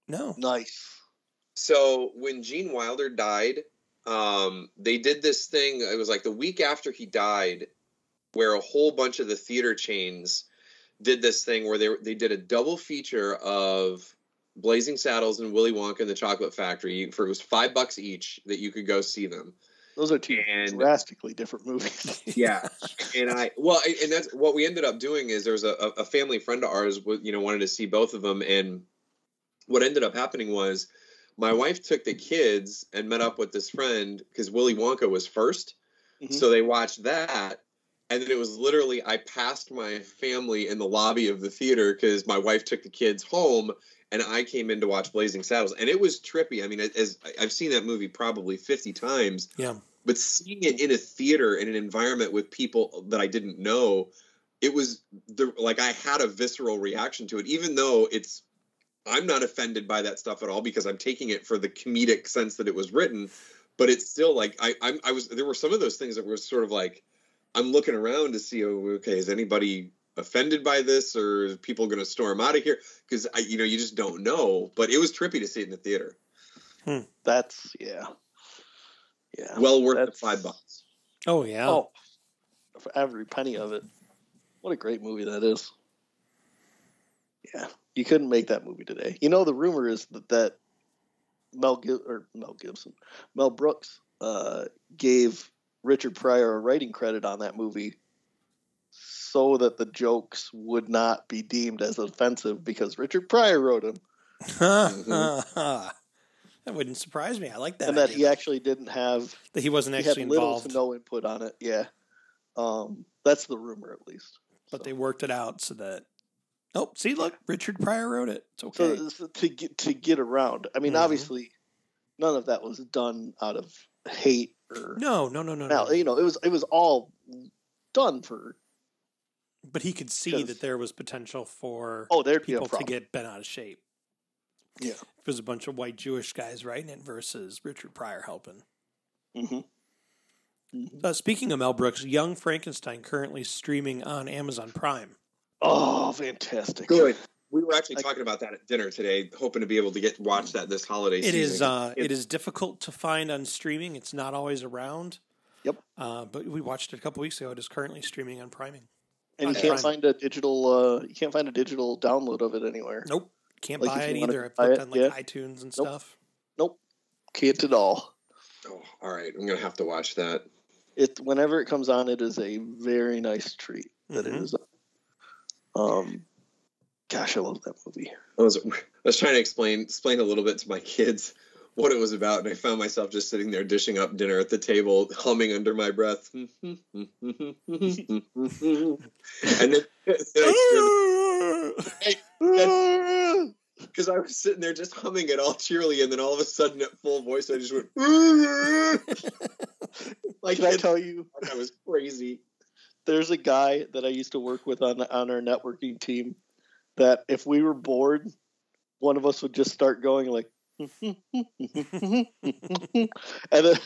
No. nice. So when Gene Wilder died, um, they did this thing. It was like the week after he died, where a whole bunch of the theater chains did this thing where they they did a double feature of Blazing Saddles and Willy Wonka and the Chocolate Factory for it was five bucks each that you could go see them. Those are two And- drastically different movies. Yeah, and I well, and that's what we ended up doing is there was a, a family friend of ours, you know, wanted to see both of them, and what ended up happening was my wife took the kids and met up with this friend because Willy Wonka was 1st Mhm. so they watched that, and then it was literally I passed my family in the lobby of the theater because my wife took the kids home, and I came in to watch Blazing Saddles, and it was trippy. I mean, as I've seen that movie probably fifty times, Yeah. but seeing it in a theater in an environment with people that I didn't know, it was the like I had a visceral reaction to it, even though it's I'm not offended by that stuff at all because I'm taking it for the comedic sense that it was written, but it's still like I I'm, I was there were some of those things that were sort of like I'm looking around to see oh okay is anybody offended by this or is people going to storm out of here because I you know you just don't know but it was trippy to see it in the theater That's yeah, yeah. well worth the five bucks Oh yeah. Oh, for every penny of it. What a great movie that is. Yeah, you couldn't make that movie today. You know, the rumor is that, that Mel Gib- or Mel Gibson, Mel Brooks, uh, gave Richard Pryor a writing credit on that movie so that the jokes would not be deemed as offensive because Richard Pryor wrote them, that wouldn't surprise me. I like that. and that he actually didn't have that he wasn't he actually had little involved, to no input on it. Yeah, um, that's the rumor at least. but So- they worked it out so that. Oh, see, look, Richard Pryor wrote it. It's okay. So, so to get to get around, I mean, Mhm. obviously, none of that was done out of hate or no, no, no, no, now. no. You know, it was it was all done for. But he could see that there was potential for Oh, there'd people to get bent out of shape. Yeah. If it was a bunch of white Jewish guys writing it versus Richard Pryor helping. hmm Uh, speaking of Mel Brooks, Young Frankenstein currently streaming on Amazon Prime. Oh, fantastic! good we were actually I- talking about that at dinner today hoping to be able to get watch that this holiday It season is uh, It- it is difficult to find on streaming. It's not always around. Yep. Uh, but we watched it a couple weeks ago. It is currently streaming on Priming. And you can't find a digital. Uh, you can't find a digital download of it anywhere. Nope. Can't Like, buy it you wanna either. I've looked it, on like yeah. iTunes and Nope. stuff. Nope, can't at all. oh, all right i'm gonna have to watch that It whenever it comes on, it is a very nice treat. That it Mhm. is. Um, gosh, I love that movie. I was, I was trying to explain explain a little bit to my kids what it was about, and I found myself just sitting there dishing up dinner at the table, humming under my breath. and then, because I was sitting there just humming it all cheerily, and then all of a sudden, at full voice, I just went like Can I tell you? I was crazy. there's a guy that I used to work with on on our networking team that if we were bored, one of us would just start going like, and then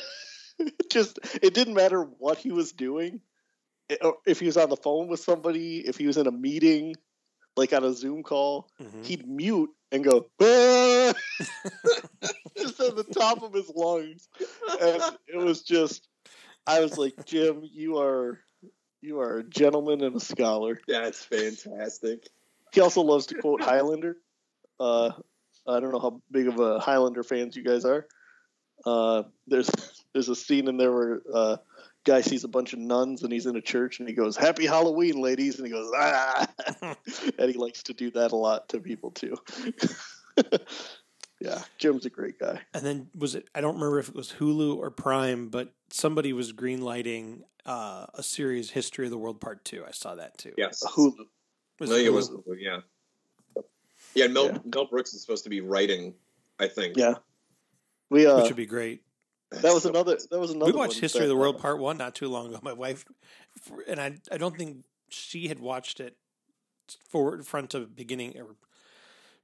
just it didn't matter what he was doing. If he was on the phone with somebody, if he was in a meeting, like on a Zoom call, Mhm. he'd mute and go just at the top of his lungs, and it was just. I was like, Jim, you are you are a gentleman and a scholar. That's fantastic. He also loves to quote Highlander. Uh, I don't know how big of a Highlander fans you guys are. Uh, there's there's a scene in there where uh, guy sees a bunch of nuns and he's in a church and he goes, "Happy Halloween, ladies," and he goes, "Ah," and he likes to do that a lot to people too. yeah, Jim's a great guy. And then was it? I don't remember if it was Hulu or Prime, but somebody was greenlighting uh, a series, History of the World Part Two. I saw that too. Yes. Hulu. Was no, it Hulu? was yeah. Yeah, Mel Yeah. Mel Brooks is supposed to be writing. I think. Yeah, we uh, which would be great. that was another that was another. we watched one History that, of the World uh, Part One not too long ago. My wife, and I, I don't think she had watched it forward, front to beginning or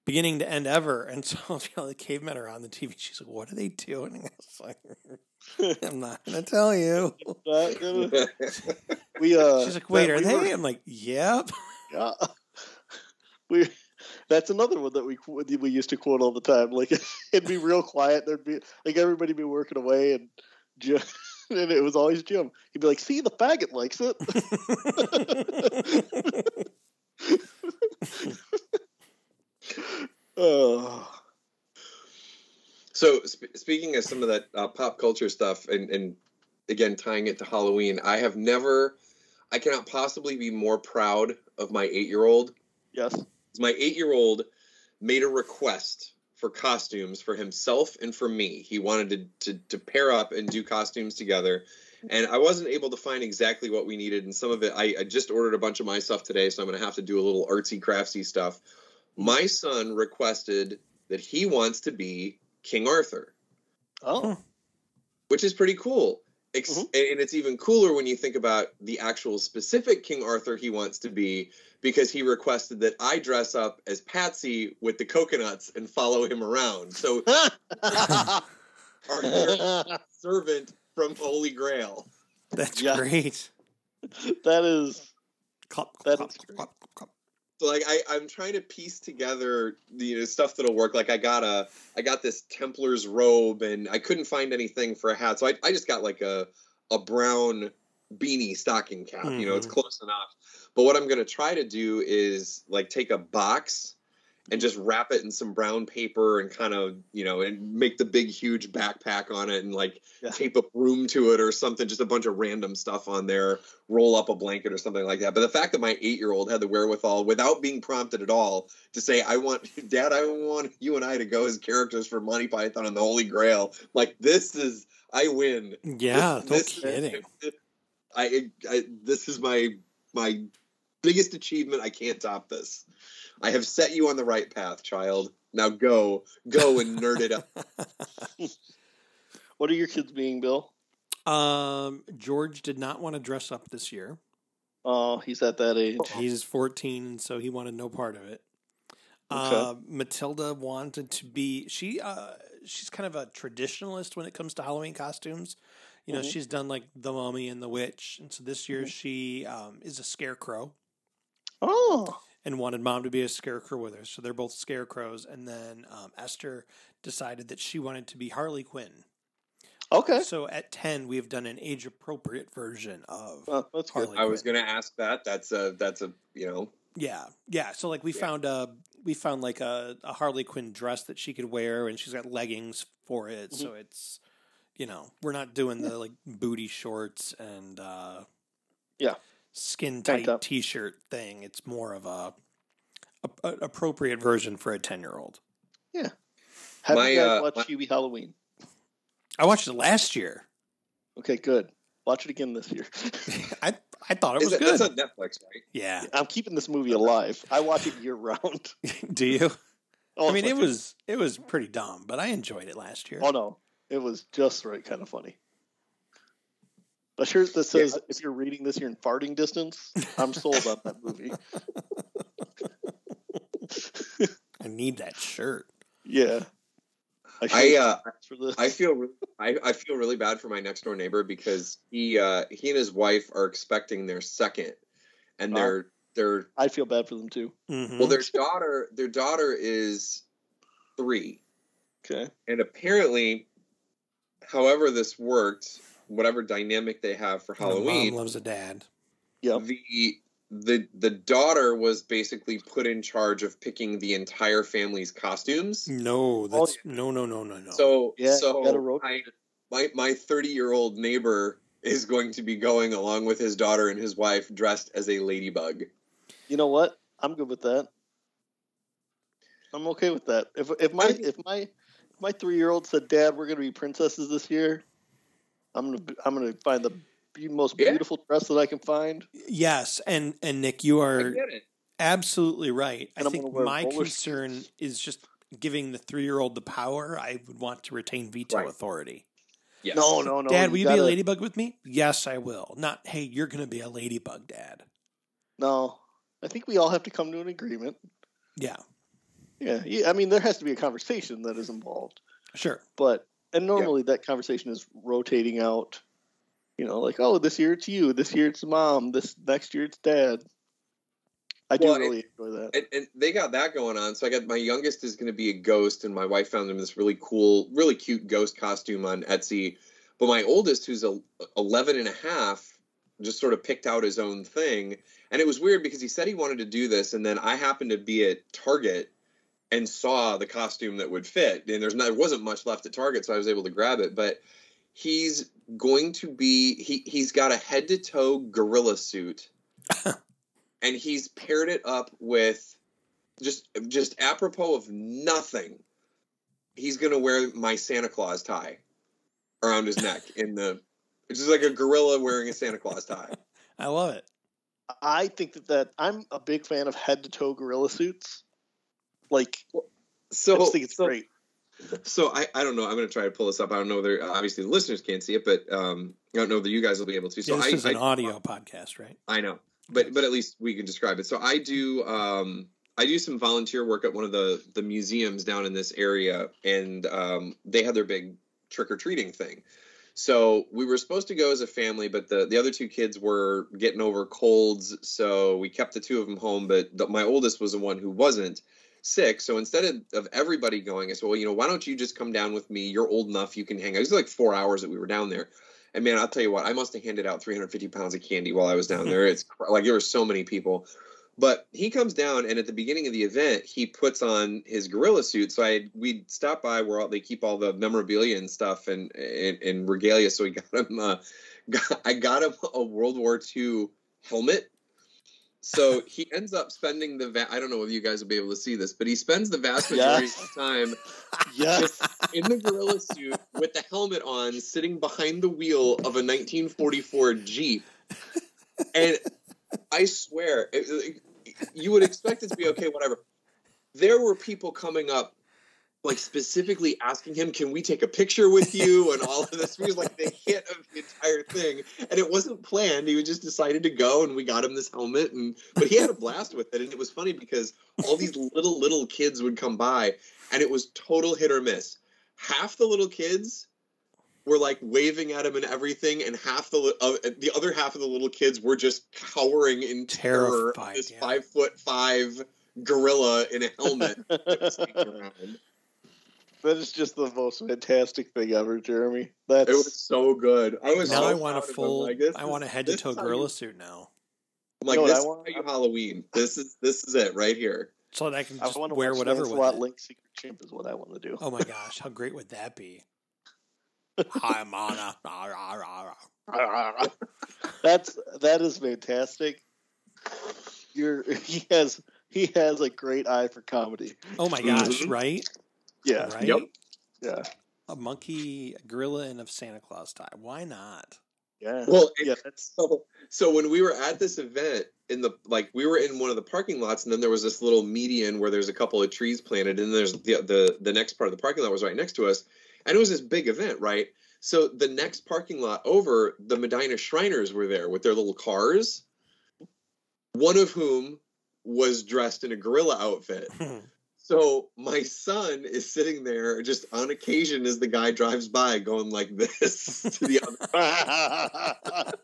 beginning to end ever. And so you know, the cavemen are on the TV. She's like, "What are they doing?" And I was like, "I'm not going to tell you." Gonna- we uh, She's like, "Wait, are we they?" were- I'm like, "Yep." Yeah. We that's another one that we we used to quote all the time. Like it'd be real quiet. There'd be like everybody be working away, and Jim, and it was always Jim. He'd be like, "See, the faggot likes it." oh, So sp- speaking of some of that uh, pop culture stuff, and, and again tying it to Halloween, I have never, I cannot possibly be more proud of my eight-year-old. yes. My eight-year-old made a request for costumes for himself and for me. He wanted to, to to pair up and do costumes together, and I wasn't able to find exactly what we needed. And some of it, I, I just ordered a bunch of my stuff today, so I'm going to have to do a little artsy craftsy stuff. My son requested that he wants to be King Arthur, Oh, which is pretty cool. Ex- Mhm. And it's even cooler when you think about the actual specific King Arthur he wants to be, because he requested that I dress up as Patsy with the coconuts and follow him around. So Arthur, servant from Holy Grail. That's Yeah. great. that is Clop, That clop, is clop, clop, clop. So like I, I'm trying to piece together the you know, stuff that'll work. Like I got a I got this Templar's robe and I couldn't find anything for a hat. So I, I just got like a a brown beanie stocking cap. You know, it's Mhm. close enough. But what I'm gonna try to do is like take a box and just wrap it in some brown paper and kind of you know and make the big huge backpack on it and like Yeah. tape a broom to it or something just a bunch of random stuff on there roll up a blanket or something like that but the fact that my eight year old had the wherewithal without being prompted at all to say i want dad i want you and i to go as characters for monty python and the holy grail like this is i win Yeah, This- no this- kidding. I, I this is my my biggest achievement. I can't top this. I have set you on the right path, child. Now go, go and nerd it up. what are your kids being, Bill? Um, George did not want to dress up this year. Oh, he's at that age. He's 14, and so he wanted no part of it. Okay. Uh, Matilda wanted to be she. Uh, she's kind of a traditionalist when it comes to Halloween costumes. You know, Mhm. she's done like the Mummy and the Witch, and so this year Mhm. she um, is a scarecrow Oh, and wanted mom to be a scarecrow with her. So they're both scarecrows, and then um, Esther decided that she wanted to be Harley Quinn. okay. So at ten, we have done an age appropriate version of Oh, that's good. Harley I was gonna ask that. That's a that's a you know Yeah, yeah. So like we Yeah. found a we found like a, a Harley Quinn dress that she could wear, and she's got leggings for it. Mm-hmm. So it's you know we're not doing the like booty shorts and uh, Yeah. Skin tight t shirt thing. It's more of a, a, a appropriate version for a ten year old. Yeah. Have My, you guys uh, watched my- Hubie Halloween? I watched it last year. Okay, good. Watch it again this year. I I thought it is was it- good. that's on Netflix, right? yeah. I'm keeping this movie alive. I watch it year round. Do you? Oh, I mean, it's it like- was it was pretty dumb, but I enjoyed it last year. Oh no, it was just right, kind of funny. A shirt that says, "If you're reading this, you're in farting distance." I'm sold on that movie. I need that shirt. Yeah, I, I uh, for this. I feel re- I, I feel really bad for my next door neighbor because he uh, he and his wife are expecting their second, and Oh. their their I feel bad for them too. Mhm. well their daughter their daughter is three, Okay. and apparently, however this worked, whatever dynamic they have for Halloween. My mom Halloween, loves a dad. Yep. the the the daughter was basically put in charge of picking the entire family's costumes. No, Oh, that's no, no, no, no, no. So Yeah, so I, my my 30 year old neighbor is going to be going along with his daughter and his wife dressed as a ladybug. You know what? I'm good with that. I'm okay with that. If if my if my if my three year old said, "Dad, we're gonna be princesses this year," I'm gonna I'm gonna find the be- most Yeah. beautiful dress that I can find. yes, and and Nick, you are absolutely right. And I I'm think my roller concern is just giving the three year old the power. I would want to retain veto Right. authority. Yes. No, no, no. Dad, will you be gotta- a ladybug with me? Yes, I will. Not, hey, you're going to be a ladybug, Dad. No, I think we all have to come to an agreement. Yeah, Yeah, yeah. I mean, there has to be a conversation that is involved, sure. but and normally that conversation is rotating out. You know, like oh, this year it's you, this year it's mom, this next year it's dad. I do Well, really enjoy that. And, and they got that going on. So I got my youngest is going to be a ghost, and my wife found him this really cool, really cute ghost costume on Etsy. But my oldest, who's a, 11 and a half, just sort of picked out his own thing. And it was weird because he said he wanted to do this, and then I happened to be at Target and saw the costume that would fit. And there's not, there wasn't much left at Target, so I was able to grab it. But he's going to be he he's got a head to toe gorilla suit, and he's paired it up with just just apropos of nothing. He's gonna wear my Santa Claus tie around his neck in the It's just like a gorilla wearing a Santa Claus tie. I love it. I think that, that I'm a big fan of head to toe gorilla suits. Like, So I just think it's so, great. So I, I don't know. I'm going to try to pull this up. I don't know whether obviously the listeners can't see it, but um, I don't know that you guys will be able to. So Yeah, this I, is an I, audio podcast, right? I know, but but at least we can describe it. So I do um, I do some volunteer work at one of the the museums down in this area, and um, they had their big trick or treating thing. So we were supposed to go as a family, but the the other two kids were getting over colds, so we kept the two of them home. But the, my oldest was the one who wasn't sick. So instead of, of everybody going, I said, well, you know, why don't you just come down with me? You're old enough, you can hang out. It was like four hours that we were down there. And man, I'll tell you what, I must have handed out 350 pounds of candy while I was down there. It's like there were so many people. But he comes down, and at the beginning of the event, he puts on his gorilla suit. So I we stopped by where all, they keep all the memorabilia and stuff and and, and regalia. So we got him. Uh, got, I got him a World War II helmet. So he ends up spending the va- I don't know whether you guys will be able to see this, but he spends the vast majority Yes. of the time Yes. in the gorilla suit with the helmet on, sitting behind the wheel of a 1944 Jeep. And I swear, it- it- you would expect it to be okay, whatever. There were people coming up, like specifically asking him, "Can we take a picture with you?" and all of this. He was like the hit of the entire thing, and it wasn't planned. He just decided to go, and we got him this helmet, and but he had a blast with it, and it was funny because all these little little kids would come by, and it was total hit or miss. Half the little kids were like waving at him and everything, and half the uh, the other half of the little kids were just cowering in terror. Terrified, This yeah. five foot five gorilla in a helmet. that was hanging around. That is just the most fantastic thing ever, Jeremy. That's It was so good. I was now so I want a proud full. Like, this I is- want a head to this toe gorilla you- suit now, I'm like You know this I is want? you Halloween. This is this is it right here. so that I can I just want to wear watch whatever with Lancelot. Link Secret Chimp is what I want to do. Oh my gosh, how great would that be? Hi, Mana. That's that is fantastic. You're he has he has a great eye for comedy. Oh my gosh, Mhm. right? Yeah. Right? Yep. Yeah. A monkey, a gorilla, and a Santa Claus tie. Why not? Yeah. Well, yeah, that's So, so when we were at this event in the like we were in one of the parking lots and then there was this little median where there's a couple of trees planted and there's the the the next part of the parking lot was right next to us and it was this big event right so the next parking lot over the Medina Shriners were there with their little cars one of whom was dressed in a gorilla outfit so my son is sitting there just on occasion as the guy drives by going like this to the other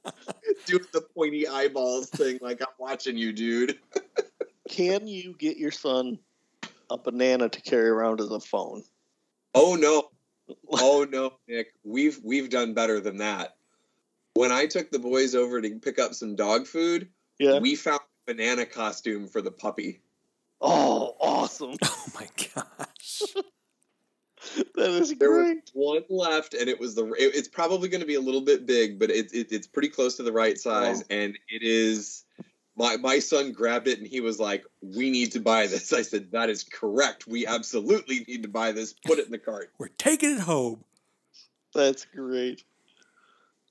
doing the pointy eyeballs thing like I'm watching you, dude. Can you get your son a banana to carry around as a phone? Oh no. Oh no, Nick. We've we've done better than that. When I took the boys over to pick up some dog food, Yeah. we found a banana costume for the puppy. Oh, awesome. oh my gosh. That is There was great. one left, and it was the. It, it's probably going to be a little bit big, but it, it, it's pretty close to the right size, Oh. and it is. My my son grabbed it and he was like, "We need to buy this." I said, "That is correct. We absolutely need to buy this. Put it in the cart." We're taking it home. That's great.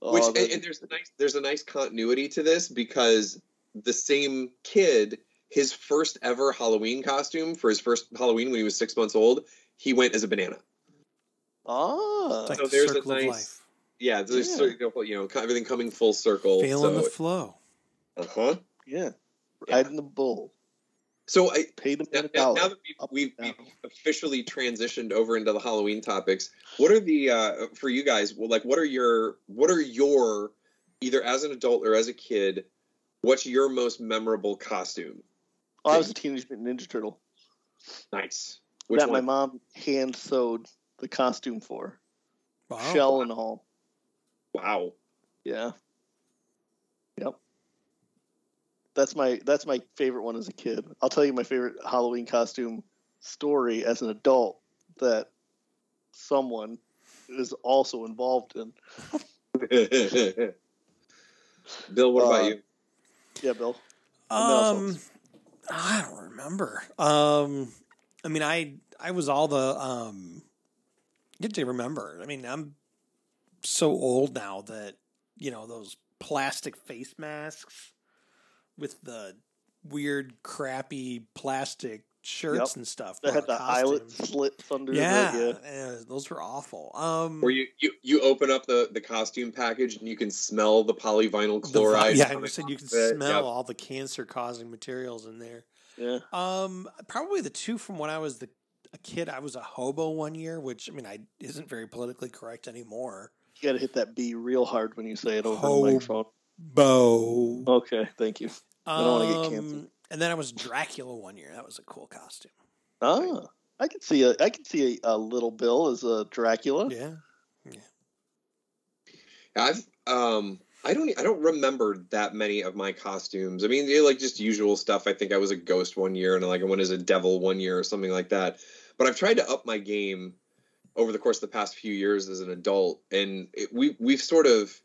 Oh, Which that and, and there's a nice there's a nice continuity to this because the same kid, his first ever Halloween costume for his first Halloween when he was six months old, he went as a banana. Oh, It's like So the there's a circle of nice- life. Yeah, there's Yeah. sort of, you know everything coming full circle. Feeling so, the flow. uh-huh. yeah. Yeah. Riding the bull. So I Pay the now, man now, that we've, we've, we've officially transitioned over into the Halloween topics, what are the uh, for you guys? Well, like, what are your what are your either as an adult or as a kid? What's your most memorable costume? Oh, I was a Teenage Mutant Ninja Turtle. Nice. Which that one? my mom hand sewed the costume for. Wow. Shell and all. Wow. Yeah. Yep. That's my that's my favorite one as a kid. I'll tell you my favorite Halloween costume story as an adult that someone is also involved in. Bill, what about Uh, you? Yeah, Bill. And then also- Um, I don't remember. Um, I mean, I I was all the um. Get to remember. I mean, I'm so old now that you know those plastic face masks with the weird, crappy plastic shirts Yep. and stuff. That for had our the eyelet costumes. slits under Yeah, the yeah, those were awful. Um, Where you, you you open up the the costume package and you can smell the polyvinyl the chloride. yeah, I coming said you can it. smell Yep. all the cancer-causing materials in there. yeah. Yeah. Um, probably the two from when I was the a kid. I was a hobo one year, which I mean, I isn't very politically correct anymore. You got to hit that B real hard when you say it over Ho- the microphone. Bo. Okay, thank you. I don't wanna get canceled. And then I was Dracula one year. That was a cool costume. Ah, I can see a I could see a, a little Bill as a Dracula. Yeah. I've um I don't I don't remember that many of my costumes. I mean, they're like just usual stuff. I think I was a ghost one year and like I went as a devil one year or something like that. But I've tried to up my game over the course of the past few years as an adult, and it, we we've sort of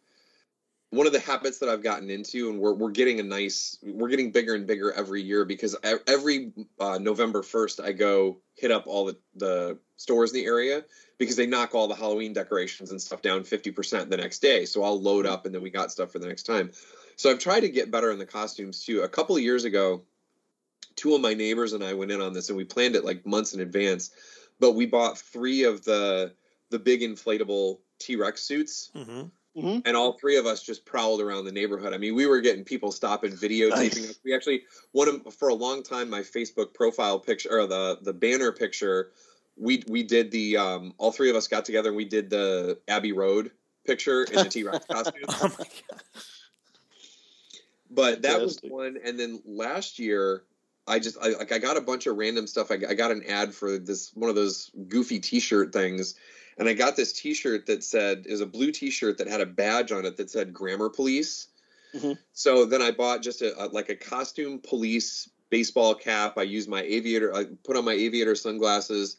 one of the habits that I've gotten into, and we're we're getting a nice we're getting bigger and bigger every year because every uh, November first I go hit up all the the stores in the area because they knock all the Halloween decorations and stuff down 50% the next day. So I'll load up and then we got stuff for the next time. So I've tried to get better in the costumes too. A couple of years ago, two of my neighbors and I went in on this and we planned it like months in advance. But we bought three of the the big inflatable T-Rex suits Mm-hmm. And all three of us just prowled around the neighborhood. I mean, we were getting people stopping videotaping Nice. us. We actually one of, for a long time my Facebook profile picture or the the banner picture we we did the um all three of us got together and we did the Abbey Road picture in the T-Rex costume. Oh my god. But that was one and then last year I just I, like I got a bunch of random stuff. I, I got an ad for this one of those goofy T-shirt things, and I got this T-shirt that said is a blue T-shirt that had a badge on it that said Grammar Police. Mhm. So then I bought just a, a like a costume police baseball cap. I used my aviator. I put on my aviator sunglasses.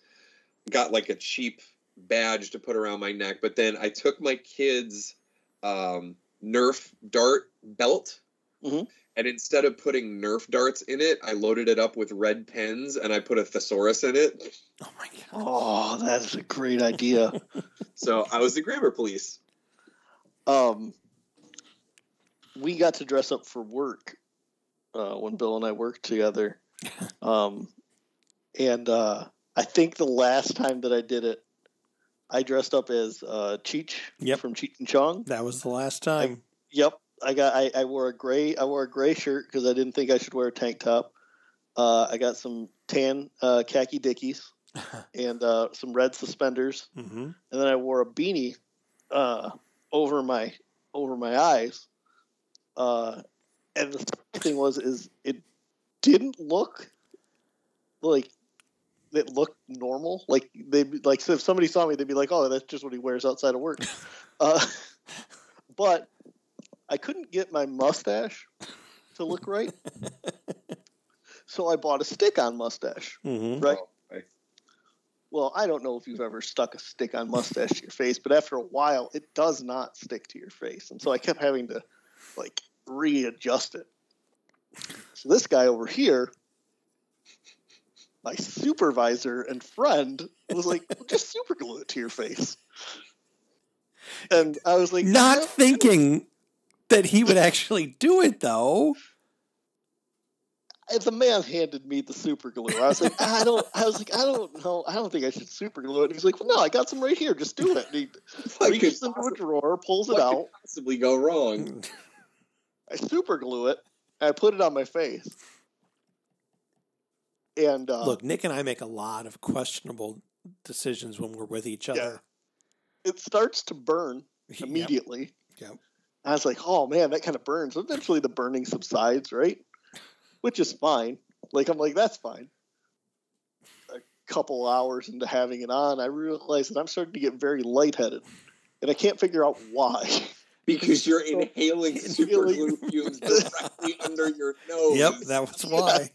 Got like a cheap badge to put around my neck. But then I took my kids' um, Nerf dart belt. Mhm. And instead of putting Nerf darts in it, I loaded it up with red pens and I put a thesaurus in it. Oh my god. Oh, that is a great idea. So I was the grammar police. um, we got to dress up for work uh, when Bill and I worked together. Um, and uh, I think the last time that I did it, I dressed up as uh, Cheech Yep. from Cheech and Chong. That was the last time. Yep, I got. I, I wore a gray. I wore a gray shirt because I didn't think I should wear a tank top. Uh, I got some tan uh, khaki dickies and uh, some red suspenders, mm-hmm. and then I wore a beanie uh, over my over my eyes. Uh, and the thing was, is it didn't look like it looked normal. Like they like so if somebody saw me, they'd be like, "Oh, that's just what he wears outside of work." uh, but I couldn't get my mustache to look right, so I bought a stick-on mustache. Mm-hmm. Right. Oh, I- Well, I don't know if you've ever stuck a stick on mustache to your face, but after a while, it does not stick to your face, and so I kept having to like readjust it. So this guy over here, my supervisor and friend, was like, well, "Just super glue it to your face," and I was like, Not "No." thinking that he would actually do it though. If the man handed me the super glue. I was like, I don't. I was like, I don't know. I don't think I should super glue it. And he's like, Well, no, I got some right here. Just do it. And he reaches could into a drawer, pulls it what out. could possibly go wrong? I super glue it. And I put it on my face. And uh, Look, Nick and I make a lot of questionable decisions when we're with each other. it starts to burn Yep. immediately. Yep. I was like, oh man, that kind of burns. Eventually the burning subsides, right? Which is fine. Like, I'm like, that's fine. A couple hours into having it on, I realized that I'm starting to get very lightheaded. And I can't figure out why. Because you're inhaling super Inhaling. glue fumes directly under your nose. Yep, that was why.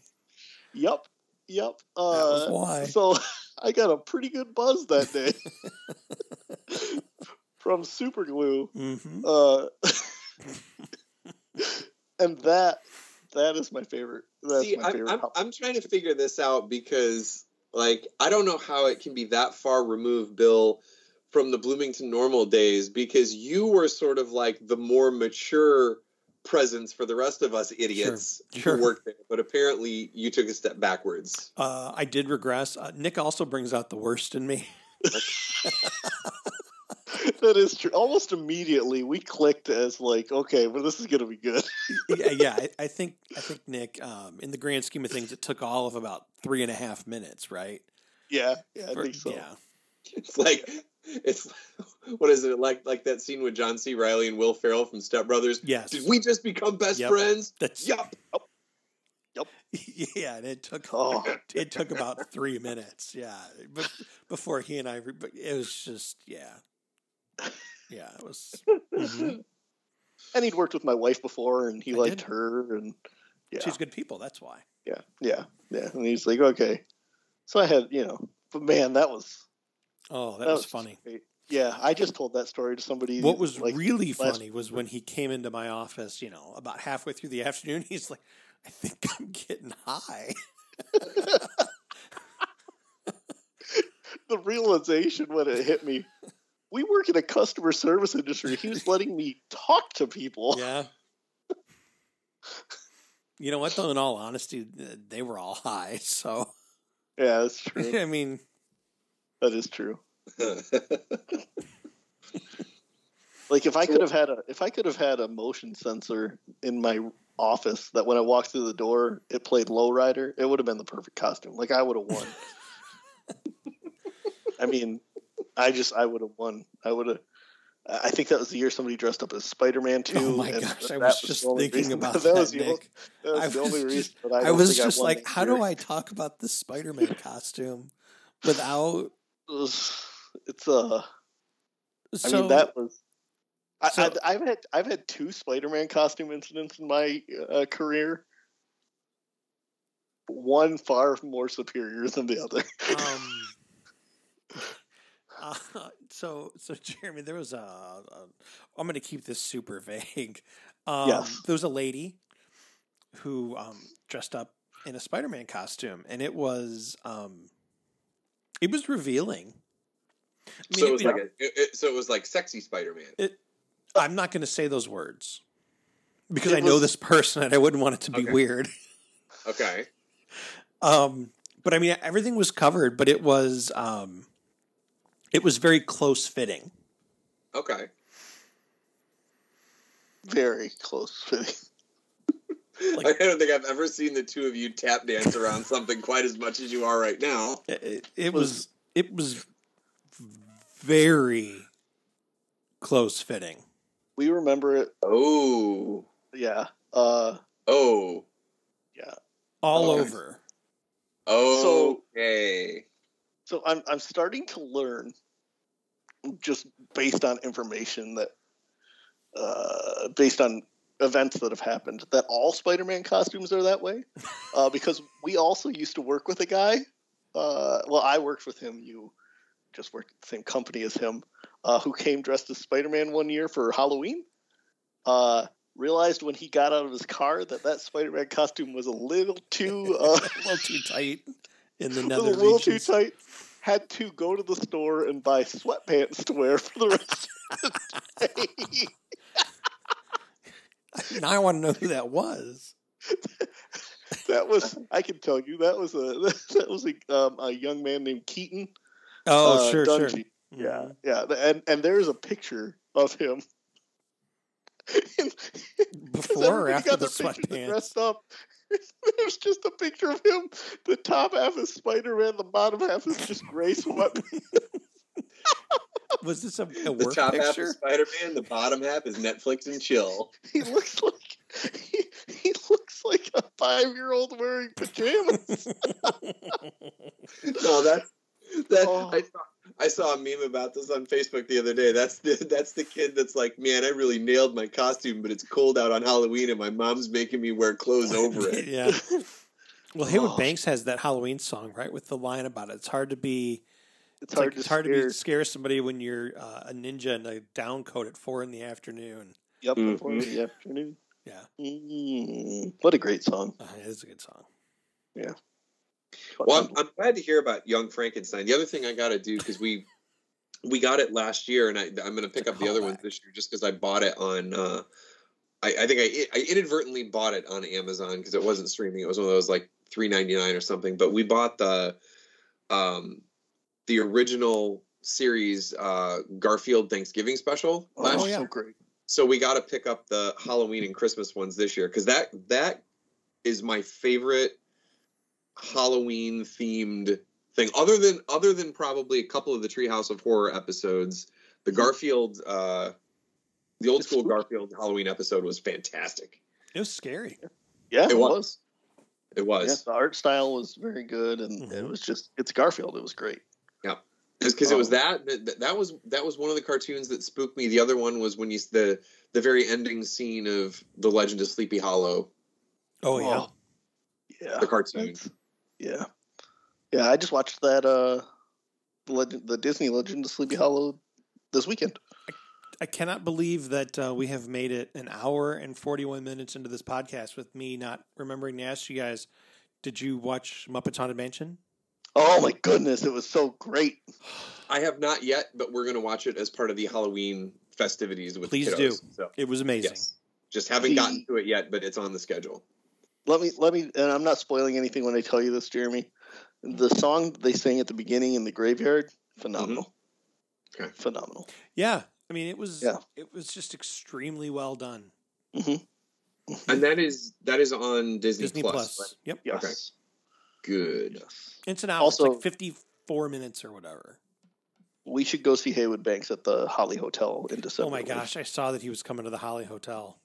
Yep. Yep. That was Uh, why. So I got a pretty good buzz that day from super glue. Mm-hmm. Uh, and that that is my favorite. That's See, my I'm, favorite. I'm. I'm trying to figure this out because, like, I don't know how it can be that far removed, Bill, from the Bloomington Normal days because you were sort of like the more mature presence for the rest of us idiots Sure. who worked there. But apparently, you took a step backwards. Uh, I did regress. Uh, Nick also brings out the worst in me. that is true. Almost immediately, we clicked as like, okay, well, this is gonna be good. yeah, yeah I, I think I think Nick, um, in the grand scheme of things, it took all of about three and a half minutes, right? Yeah, yeah, I For- think so. Yeah, It's like it's what is it like? Like that scene with John C. Reilly and Will Ferrell from Step Brothers. yes, Did we just become best Yep. friends? That's Yep. Yep. yep. yeah, and it took Oh, it took about three minutes. Yeah, but before he and I, it was just yeah, yeah, it was. mhm. and he'd worked with my wife before, and he I liked did. her, and yeah, She's good people. That's why. yeah, yeah, yeah. And he's like, okay. So I had, you know, but man, that was Oh, that, that was, funny. great. Yeah, I just told that story to somebody. What was like, really funny was when he came into my office. You know, about halfway through the afternoon, he's like, "I think I'm getting high." the realization when it hit me. We work in a customer service industry. He was letting me talk to people. Yeah. You know what? Though, in all honesty, they were all high. So, Yeah, that's true. I mean, That is true. Like if I could have had a if I could have had a motion sensor in my office that when I walked through the door it played lowrider, it would have been the perfect costume. Like I would have won. I mean, I just I would have won. I would have. I think that was the year somebody dressed up as Spider Man too. oh my gosh, I that was just thinking about that. that, was the, Nick. only, that was I the was only just- reason. I, I was just won like, how do. I talk about the Spider Man costume without? It's uh I mean, that was. I, so- I, I've had I've had two Spider-Man costume incidents in my uh, career. One far more superior than the other. um, uh, so so Jeremy, there was a. a I'm going to keep this super vague. Um, Yes. There was a lady who um, dressed up in a Spider-Man costume, and it was um, it was revealing. I mean, so it was it- like a, it, it- so it was like sexy Spider-Man. I'm not going to say those words because It I know this person, and I wouldn't want it to be Okay. weird. Okay. Um, but I mean, everything was covered, but it was um, it was very close fitting. Okay. Very close fitting. I don't think I've ever seen the two of you tap dance around something quite as much as you are right now. It, it, it was it was very close fitting. We remember it. Oh. Yeah. Uh. Oh. Yeah. All Okay. over. Okay. So I'm I'm starting to learn, just based on information that, uh, based on events that have happened, that all Spider-Man costumes are that way. Uh, because we also used to work with a guy. Uh, well, I worked with him. You just worked at the same company as him. Uh, who came dressed as Spider-Man one year for Halloween? Uh, realized when he got out of his car that that Spider-Man costume was a little too. Uh, a little too tight in the nether a little regions. too tight. Had to go to the store and buy sweatpants to wear for the rest of the day. Now I want to know who that was. that was I can tell you that was a that was a, um, a young man named Keaton. Oh, uh, sure, sure. Yeah, Mhm. yeah, and and there's a picture of him. Before or after the sweatpants? Dressed up. There's just a picture of him. The top half is Spider Man. The bottom half is just gray sweatpants. Was this a, a The work top half is Spider-Man. The bottom half is Netflix and chill. He looks like he, he looks like a five year old wearing pajamas. No, that's that. Oh. I saw I saw a meme about this on Facebook the other day. That's the that's the kid that's like, man, I really nailed my costume, but it's cold out on Halloween, and my mom's making me wear clothes over it. yeah. Well, Heywood Oh. Banks has that Halloween song, right, with the line about it. It's hard to be. It's It's, hard like, to it's hard to scare. be scare somebody when you're uh, a ninja in a down coat at four in the afternoon. Yep, Mhm. before the afternoon. Yeah, Mm, what a great song. uh, it is a good song. Well, I'm, I'm glad to hear about Young Frankenstein. The other thing I got to do because we we got it last year, and I, I'm going to pick up the other ones callback. this year just because I bought it on. Uh, I, I think I, I inadvertently bought it on Amazon because it wasn't streaming. It was one of those like three ninety nine or something. But we bought the, um, the original series uh, Garfield Thanksgiving special Oh, last yeah. so great. so we got to pick up the Halloween and Christmas ones this year because that that is my favorite Halloween themed thing. Other than other than probably a couple of the Treehouse of Horror episodes, the Garfield, uh, the old school. Garfield Halloween episode was fantastic. It was scary. Yeah, It it, was. was. It was Yeah, the art style was very good, and it Mhm. was just it's Garfield. It was great. Yeah, because it was Oh. that, that that was that was one of the cartoons that spooked me. The other one was when you the the very ending scene of the Legend of Sleepy Hollow, Oh yeah. yeah, the cartoon. that's- yeah, yeah. I just watched that uh, the legend, the Disney Legend of Sleepy Hollow this weekend. I cannot believe that uh, we have made it an hour and 41 minutes into this podcast with me not remembering to ask you guys, did you watch Muppets Haunted Mansion? Oh my goodness, it was so great. I have not yet, but we're going to watch it as part of the Halloween festivities with Please the do. So, It was amazing. yes. Just haven't The- gotten to it yet, but it's on the schedule. Let me let me, and I'm not spoiling anything when I tell you this, Jeremy. The song they sing at the beginning in the graveyard, phenomenal. Okay. Phenomenal. Yeah. I mean, it was Yeah. it was just extremely well done. hmm And that is that is on Disney, Disney Plus. Plus. right? Yep. Yes. Okay. Good. Yes. It's an hour. Also- it's like 54 minutes or whatever. We should go see Heywood Banks at the Holly Hotel in December. Oh my gosh, I saw that he was coming to the Holly Hotel.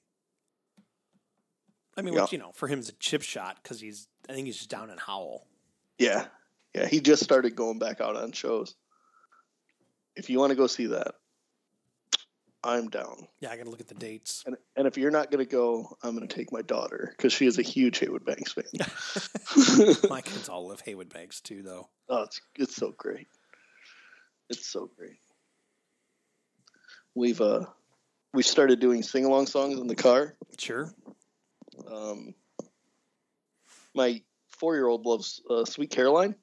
I mean, Yeah. which, you know, for him is a chip shot because he's, I think he's just down in Howell. Yeah. Yeah. He just started going back out on shows. If you want to go see that, I'm down. Yeah, I got to look at the dates. And, and if you're not going to go, I'm going to take my daughter because she is a huge Heywood Banks fan. My kids all love Heywood Banks too, though. Oh, it's it's so great. It's so great. We've uh we started doing sing along songs in the car. Sure. Um, my four year old loves uh, Sweet Caroline.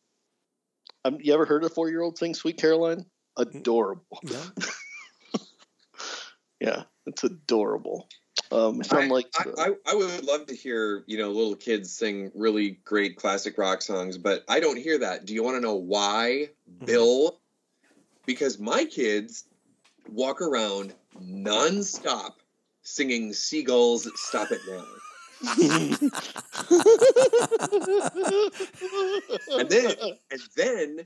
Um, you ever heard a four year old sing Sweet Caroline? Adorable. No? Yeah, it's adorable. Um, it I, sound like I, I, I would love to hear you know little kids sing really great classic rock songs, but I don't hear that. Do you want to know why, Mm-hmm. Bill? Because my kids walk around nonstop singing "Seagulls Stop It Now." And then, and then,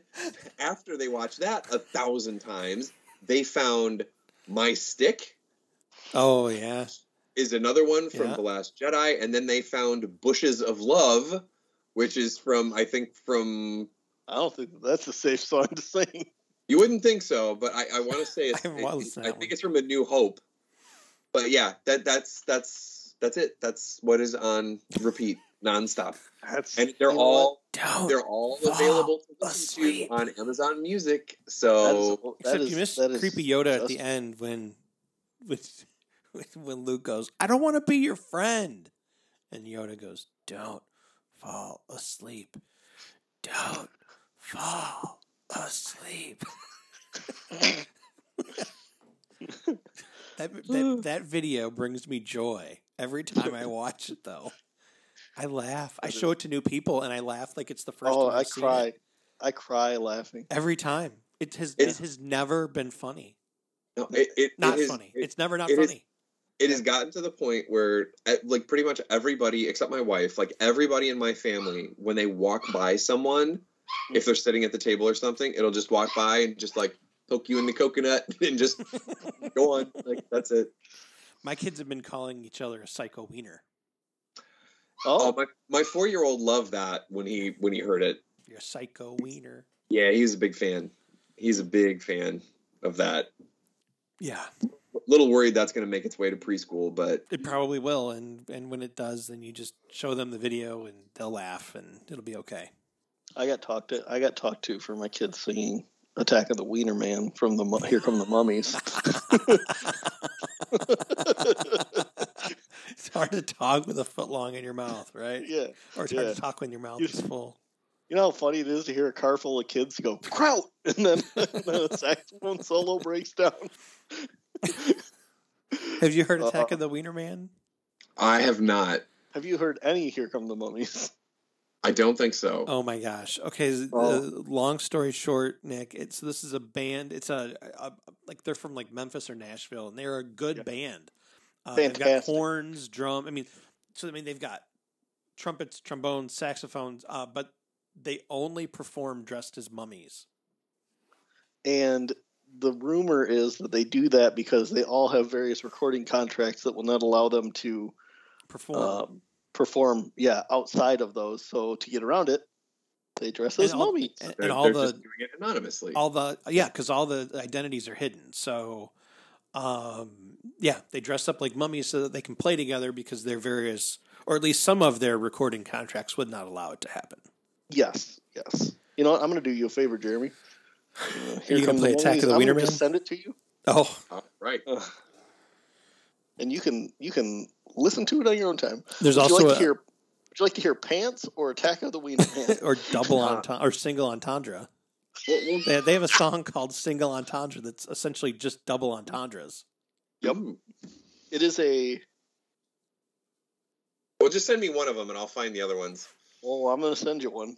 after they watch that a thousand times, they found "My Stick" Oh, yeah. is another one from Yeah. The Last Jedi, and then they found "Bushes of Love," which is from I think from I don't think that's a safe song to sing. you wouldn't think so, but I, I want to say it's, I haven't I think one. it's from A New Hope. But yeah, that that's that's that's it. That's what is on repeat nonstop, That's and they're all Don't. they're all available to listen asleep. to on Amazon Music. So That is- that Except is- you missed that is creepy Yoda at the end when, with, with when Luke goes, "I don't want to be your friend," and Yoda goes, "Don't fall asleep. Don't fall asleep." that, that that video brings me joy every time I watch it. Though I laugh. I show it to new people, and I laugh like it's the first Oh, time I cry. it. I cry laughing. Every time. It has It's- it has never been funny. no, it, it, Not it funny. it- it's never not it is- funny. it has gotten to the point where like pretty much everybody except my wife like everybody in my family when they walk by someone if they're sitting at the table or something it'll just walk by and just like poke you in the coconut and just go on like that's it My kids have been calling each other a psycho wiener. oh Oh, my, my four-year-old loved that when he when he heard it You're a psycho wiener. yeah he's a big fan he's a big fan of that Yeah, little worried that's going to make its way to preschool but it probably will. And and when it does, then you just show them the video and they'll laugh and it'll be okay. I got talked to. I got talked to for my kids singing "Attack of the Wiener Man" from the Here Come the Mummies. it's hard to talk with a foot long in your mouth, right? yeah, Or it's hard to talk when your mouth You- is full. You know how funny it is to hear a car full of kids go kraut, and then, and then a saxophone solo breaks down. Have you heard Attack Uh, of the Wiener Man? I have not. Have you heard any "Here Come the Mummies"? I don't think so. Oh my gosh. Okay. Oh. long story short, Nick, it's this is a band. It's a, a like they're from like Memphis or Nashville, and they're a good Yeah. band. Uh, they've got horns, drum. I mean, so I mean they've got trumpets, trombones, saxophones, uh, but they only perform dressed as mummies. And the rumor is that they do that because they all have various recording contracts that will not allow them to Perform. um, perform, yeah, outside of those. So to get around it, they dress as And all- mummies. and, and all they're the just doing it anonymously. all the yeah because all the identities are hidden so um yeah they dress up like mummies so that they can play together because their various or at least some of their recording contracts would not allow it to happen Yes, yes. You know what? I'm going to do you a favor, Jeremy. Uh, you gonna play the Attack of the I'm Wiener Man? Just send it to you, oh Uh, right. uh, and you can you can listen to it on your own time. there's would you like a, to hear? Would you like to hear Pants or Attack of the Wiener Man? or double entendre or single entendre they, they have a song called single entendre that's essentially just double entendres Yep. Ooh. it is a. Well, just send me one of them, and I'll find the other ones. Oh, I'm going to send you one.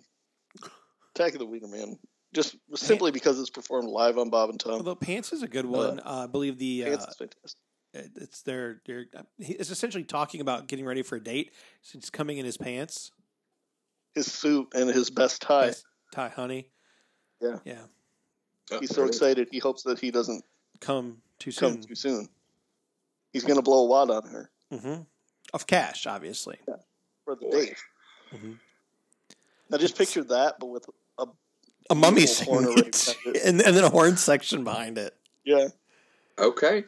Attack of the Wiener Man. Just simply because it's performed live on Bob and Tom. although pants is a good one uh, i believe the uh, Pants is fantastic. It- it's their their it's essentially talking about getting ready for a date so he's coming in his pants His suit and his best tie. His tie honey Yeah. yeah Oh, He's so there it is. excited. He hopes that he doesn't come too come soon too soon. He's going to blow a wad on her hmm Of cash, obviously. for the Boy. date. Mhm. Now just picture that, but with a A mummy Beautiful horn singing array it, behind it. and, and then a horn section behind it. yeah. Okay.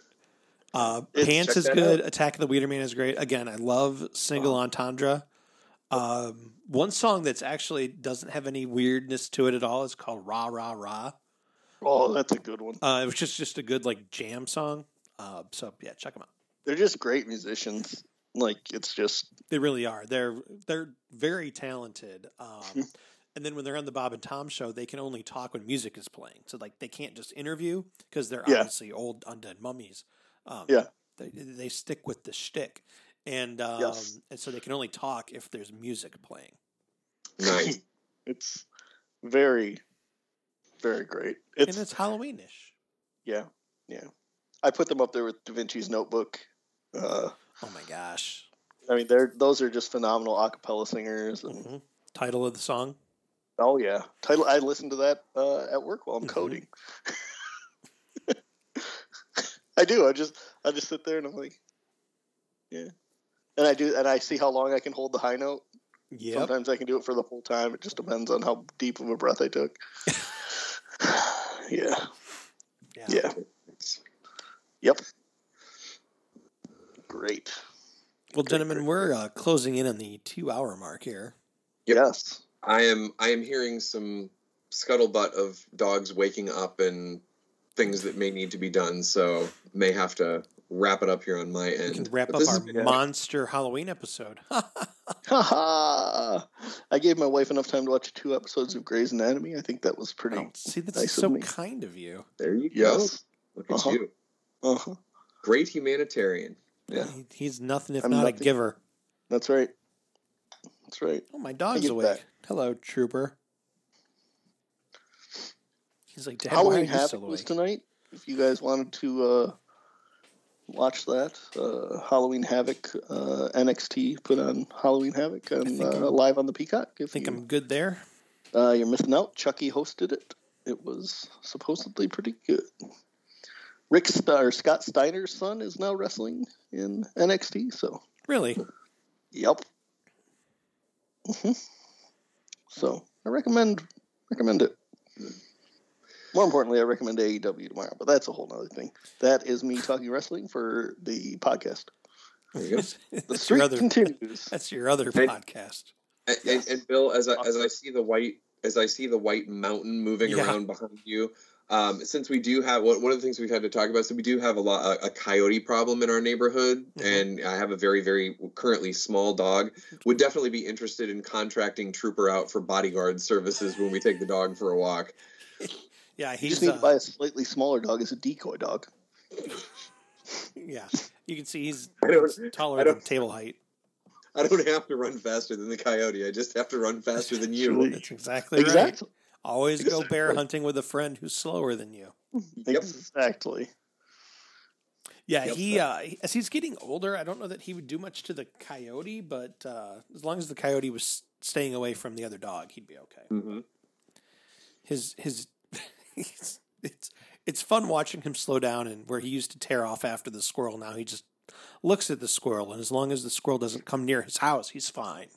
Uh, Pants is good. Attack of the Wiener Man is great. Again, I love Single Entendre. Um, one song that's actually doesn't have any weirdness to it at all is called Rah Rah Rah. Oh, that's a good one. Uh, it was just just a good like jam song. Uh, so yeah, check them out. They're just great musicians. Like it's just They really are. They're they're very talented. Um, and then when they're on the Bob and Tom show, they can only talk when music is playing. So like they can't just interview because they're Yeah. obviously old undead mummies. Um, Yeah. they they stick with the shtick, and um, Yes. and so they can only talk if there's music playing. Nice. it's very very great. It's, and it's Halloweenish. yeah, yeah. I put them up there with Da Vinci's Notebook. Uh, Oh my gosh! I mean, they're those are just phenomenal a cappella singers. And, hmm Title of the song. Oh yeah, title. I listen to that uh, at work while I'm Mhm. coding. I do. I just I just sit there and I'm like, yeah. And I do, and I see how long I can hold the high note. Yeah. Sometimes I can do it for the whole time. It just depends on how deep of a breath I took. yeah. Yeah. Yeah. Yep. Great. Well, gentlemen, we're uh, closing in on the two-hour mark here. Yep. Yes. I am. I am hearing some scuttlebutt of dogs waking up and things that may need to be done. So may have to wrap it up here on my end. We end. can wrap But up our has been- monster Halloween episode. Haha. I gave my wife enough time to watch two episodes of Grey's Anatomy. I think that was pretty. Oh, see, that's nice of so me. kind of you. There you go. Yes. Look at Uh-huh. you. Uh-huh. Great humanitarian. Yeah. He- He's nothing if I'm not a giver. That's right. That's right. Oh, my dog's awake. back. Hello, Trooper. He's like, Dad, why Halloween you Havoc was tonight. If you guys wanted to uh, watch that, uh, Halloween Havoc uh, NXT put on Halloween Havoc and uh, live on the Peacock. I think you, I'm good there. uh, you're missing out. Chucky hosted it. It was supposedly pretty good. Rick St- or Scott Steiner's son is now wrestling in NXT. So, Really? yep. hmm So I recommend recommend it. More importantly, I recommend AEW tomorrow, but that's a whole other thing. That is me talking wrestling for the podcast. There you go. The that's your streak other. continues. That's your other Hey. podcast. And, and, and Bill, as I as I see the white as I see the white mountain moving Yeah. around behind you, um, since we do have one one of the things we've had to talk about, so we do have a lot a, a coyote problem in our neighborhood, Mhm. and I have a very very currently small dog. Would definitely be interested in contracting Trooper out for bodyguard services when we take the dog for a walk. Yeah, You just need uh, to buy a slightly smaller dog as a decoy dog. yeah. You can see he's I taller than table height. I don't have to run faster than the coyote. I just have to run faster than you. That's exactly right. Exactly. Always go bear hunting with a friend who's slower than you. Yep. Exactly. Yeah, Yep. he uh, as he's getting older, I don't know that he would do much to the coyote, but uh, as long as the coyote was staying away from the other dog, he'd be okay. Mhm. His his it's it's it's fun watching him slow down and where he used to tear off after the squirrel. Now he just looks at the squirrel, and as long as the squirrel doesn't come near his house, he's fine.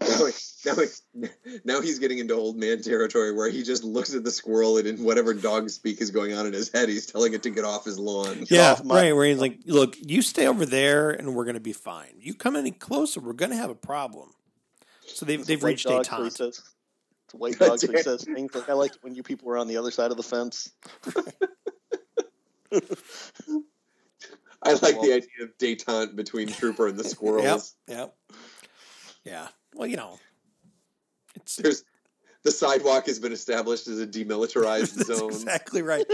Now, now, now he's getting into old man territory where he just looks at the squirrel and in whatever dog speak is going on in his head, he's telling it to get off his lawn. Yeah, off my- right. Where he's like, "Look, you stay over there, and we're gonna be fine. You come any closer, we're gonna have a problem." So they've It's a they've reached dog, so he détente. says, it's white dog, so says things like, I like it when you people were on the other side of the fence. I like the idea of detente between Trooper and the Yep, squirrels. yep, yeah. Well, you know, it's There's the sidewalk has been established as a demilitarized that's zone. exactly right.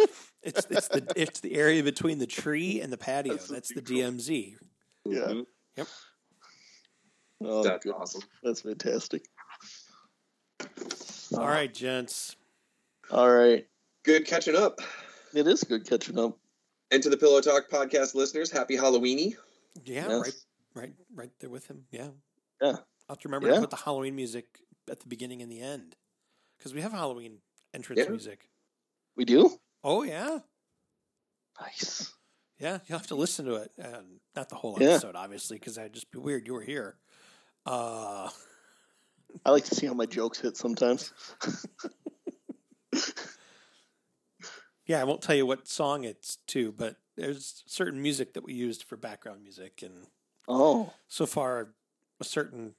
It's it's the it's the area between the tree and the patio. That's That's, the neutral. DMZ. Yeah. Mhm. Oh, That's good. awesome. That's fantastic. All right, gents. All right. Good catching up. It is good catching up. And to the Pillow Talk podcast listeners, happy Halloweeny. Yeah, Yes. right, right, right there with him. Yeah, Yeah. I'll have to remember Yeah. to put the Halloween music at the beginning and the end because we have Halloween entrance Yeah. music. We do? Oh yeah, Nice. yeah. You'll have to listen to it, and not the whole Yeah. episode, obviously, because that'd just be weird. You were here. Uh, I like to see how my jokes hit sometimes. yeah, I won't tell you what song it's to, but there's certain music that we used for background music, and Oh. so far, a certain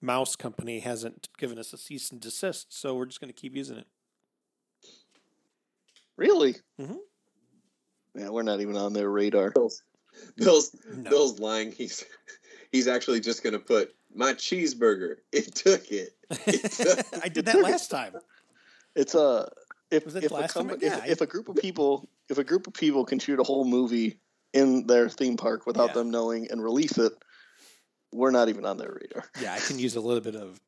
mouse company hasn't given us a cease and desist, so we're just going to keep using it. Really? Mhm. Yeah, we're not even on their radar. Bill's Bill's, No. Bill's lying. He's he's actually just gonna put my cheeseburger. It took it. I did that last time. It's a if Was it if the a, time? com- Yeah, if, I- if a group of people if a group of people can shoot a whole movie in their theme park without Yeah. them knowing and release it, we're not even on their radar. Yeah, I can use a little bit of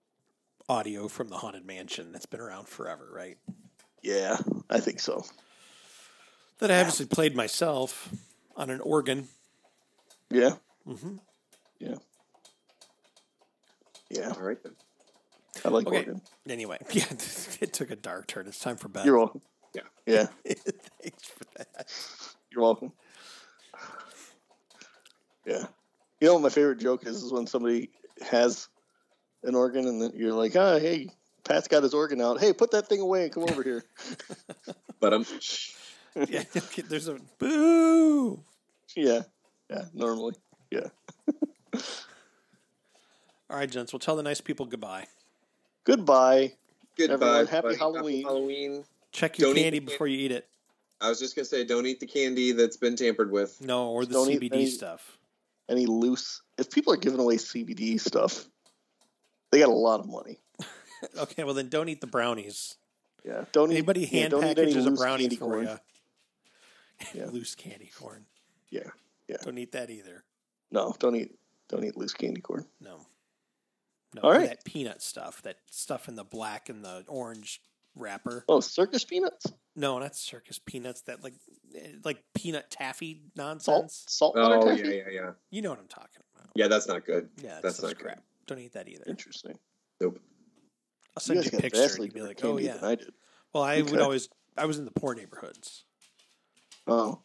audio from the Haunted Mansion that's been around forever, right? Yeah, I think so. That I obviously played myself on an organ. Yeah, Mm-hmm. yeah. All right then. I like Okay. organ. Anyway, yeah, it took a dark turn. It's time for bed. You're welcome. Yeah. Yeah, Thanks for that. you're welcome. Yeah. You know what my favorite joke is is when somebody has an organ and then you're like, ah, hey, Pat's got his organ out. Hey, put that thing away and come over here. But I'm Yeah, okay, there's a boo. yeah. Yeah, normally. Yeah. All right, gents, we'll tell the nice people goodbye. Goodbye. goodbye. Everyone, happy buddy. Halloween. Halloween. Check your Don't candy before you eat it. I was just gonna say, don't eat the candy that's been tampered with. No, or the Don't eat CBD any- stuff. Any loose if people are giving away CBD stuff, they got a lot of money. Okay, well then don't eat the brownies. Yeah. Don't Anybody eat, yeah, hand don't eat any packages a brownie candy for corn. you. Yeah. Loose candy corn. Yeah. Yeah. Don't eat that either. No, don't eat don't eat loose candy corn. No. No, All or right. that peanut stuff, that stuff in the black and the orange wrapper. Oh, circus peanuts? No, not circus peanuts. That like, eh, like peanut taffy Salt nonsense. salt water Oh yeah, taffy? yeah, yeah. You know what I'm talking about. Yeah, that's not good. Yeah, it's That's such not good. crap. Don't eat that either. Interesting. Nope. I'll send guys you a picture and you'd be like, "Oh yeah." I did. Well, I would always. I was in the poor neighborhoods. Oh.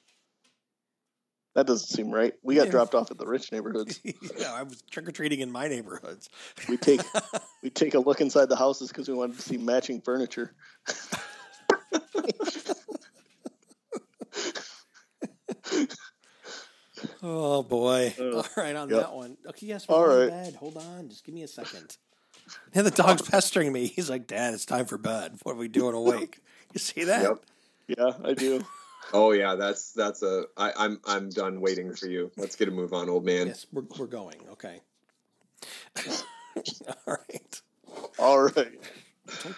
That doesn't seem right. We got Yeah. dropped off at the rich neighborhoods. yeah, I was trick or treating in my neighborhoods. We take we take a look inside the houses because we wanted to see matching furniture. Oh boy! Uh, All right, on yep. that one. Okay, yes, we're All going right. to bed. Hold on, just give me a second. And the dog's pestering me. He's like, "Dad, it's time for bed. What are we doing awake?" You see that? Yep. Yeah, I do. Oh yeah, that's that's a. I, I'm I'm done waiting for you. Let's get a move on, old man. Yes, we're we're going. Okay. All right. All right. Take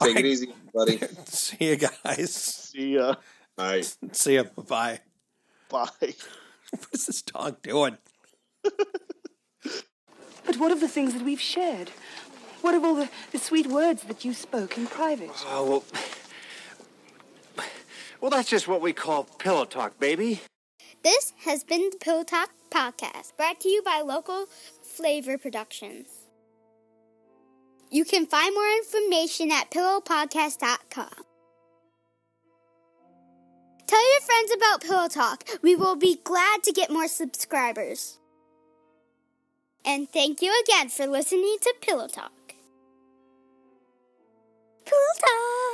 All it right. easy, buddy. See you guys. See ya. All right. See you. Bye. Bye. What is this dog doing? But what of the things that we've shared? What of all the, the sweet words that you spoke in private? Oh, well. Well, that's just what we call pillow talk, baby. This has been the Pillow Talk Podcast, brought to you by Local Flavor Productions. You can find more information at pillowpodcast.com. Tell your friends about Pillow Talk. We will be glad to get more subscribers. And thank you again for listening to Pillow Talk. Pillow Talk.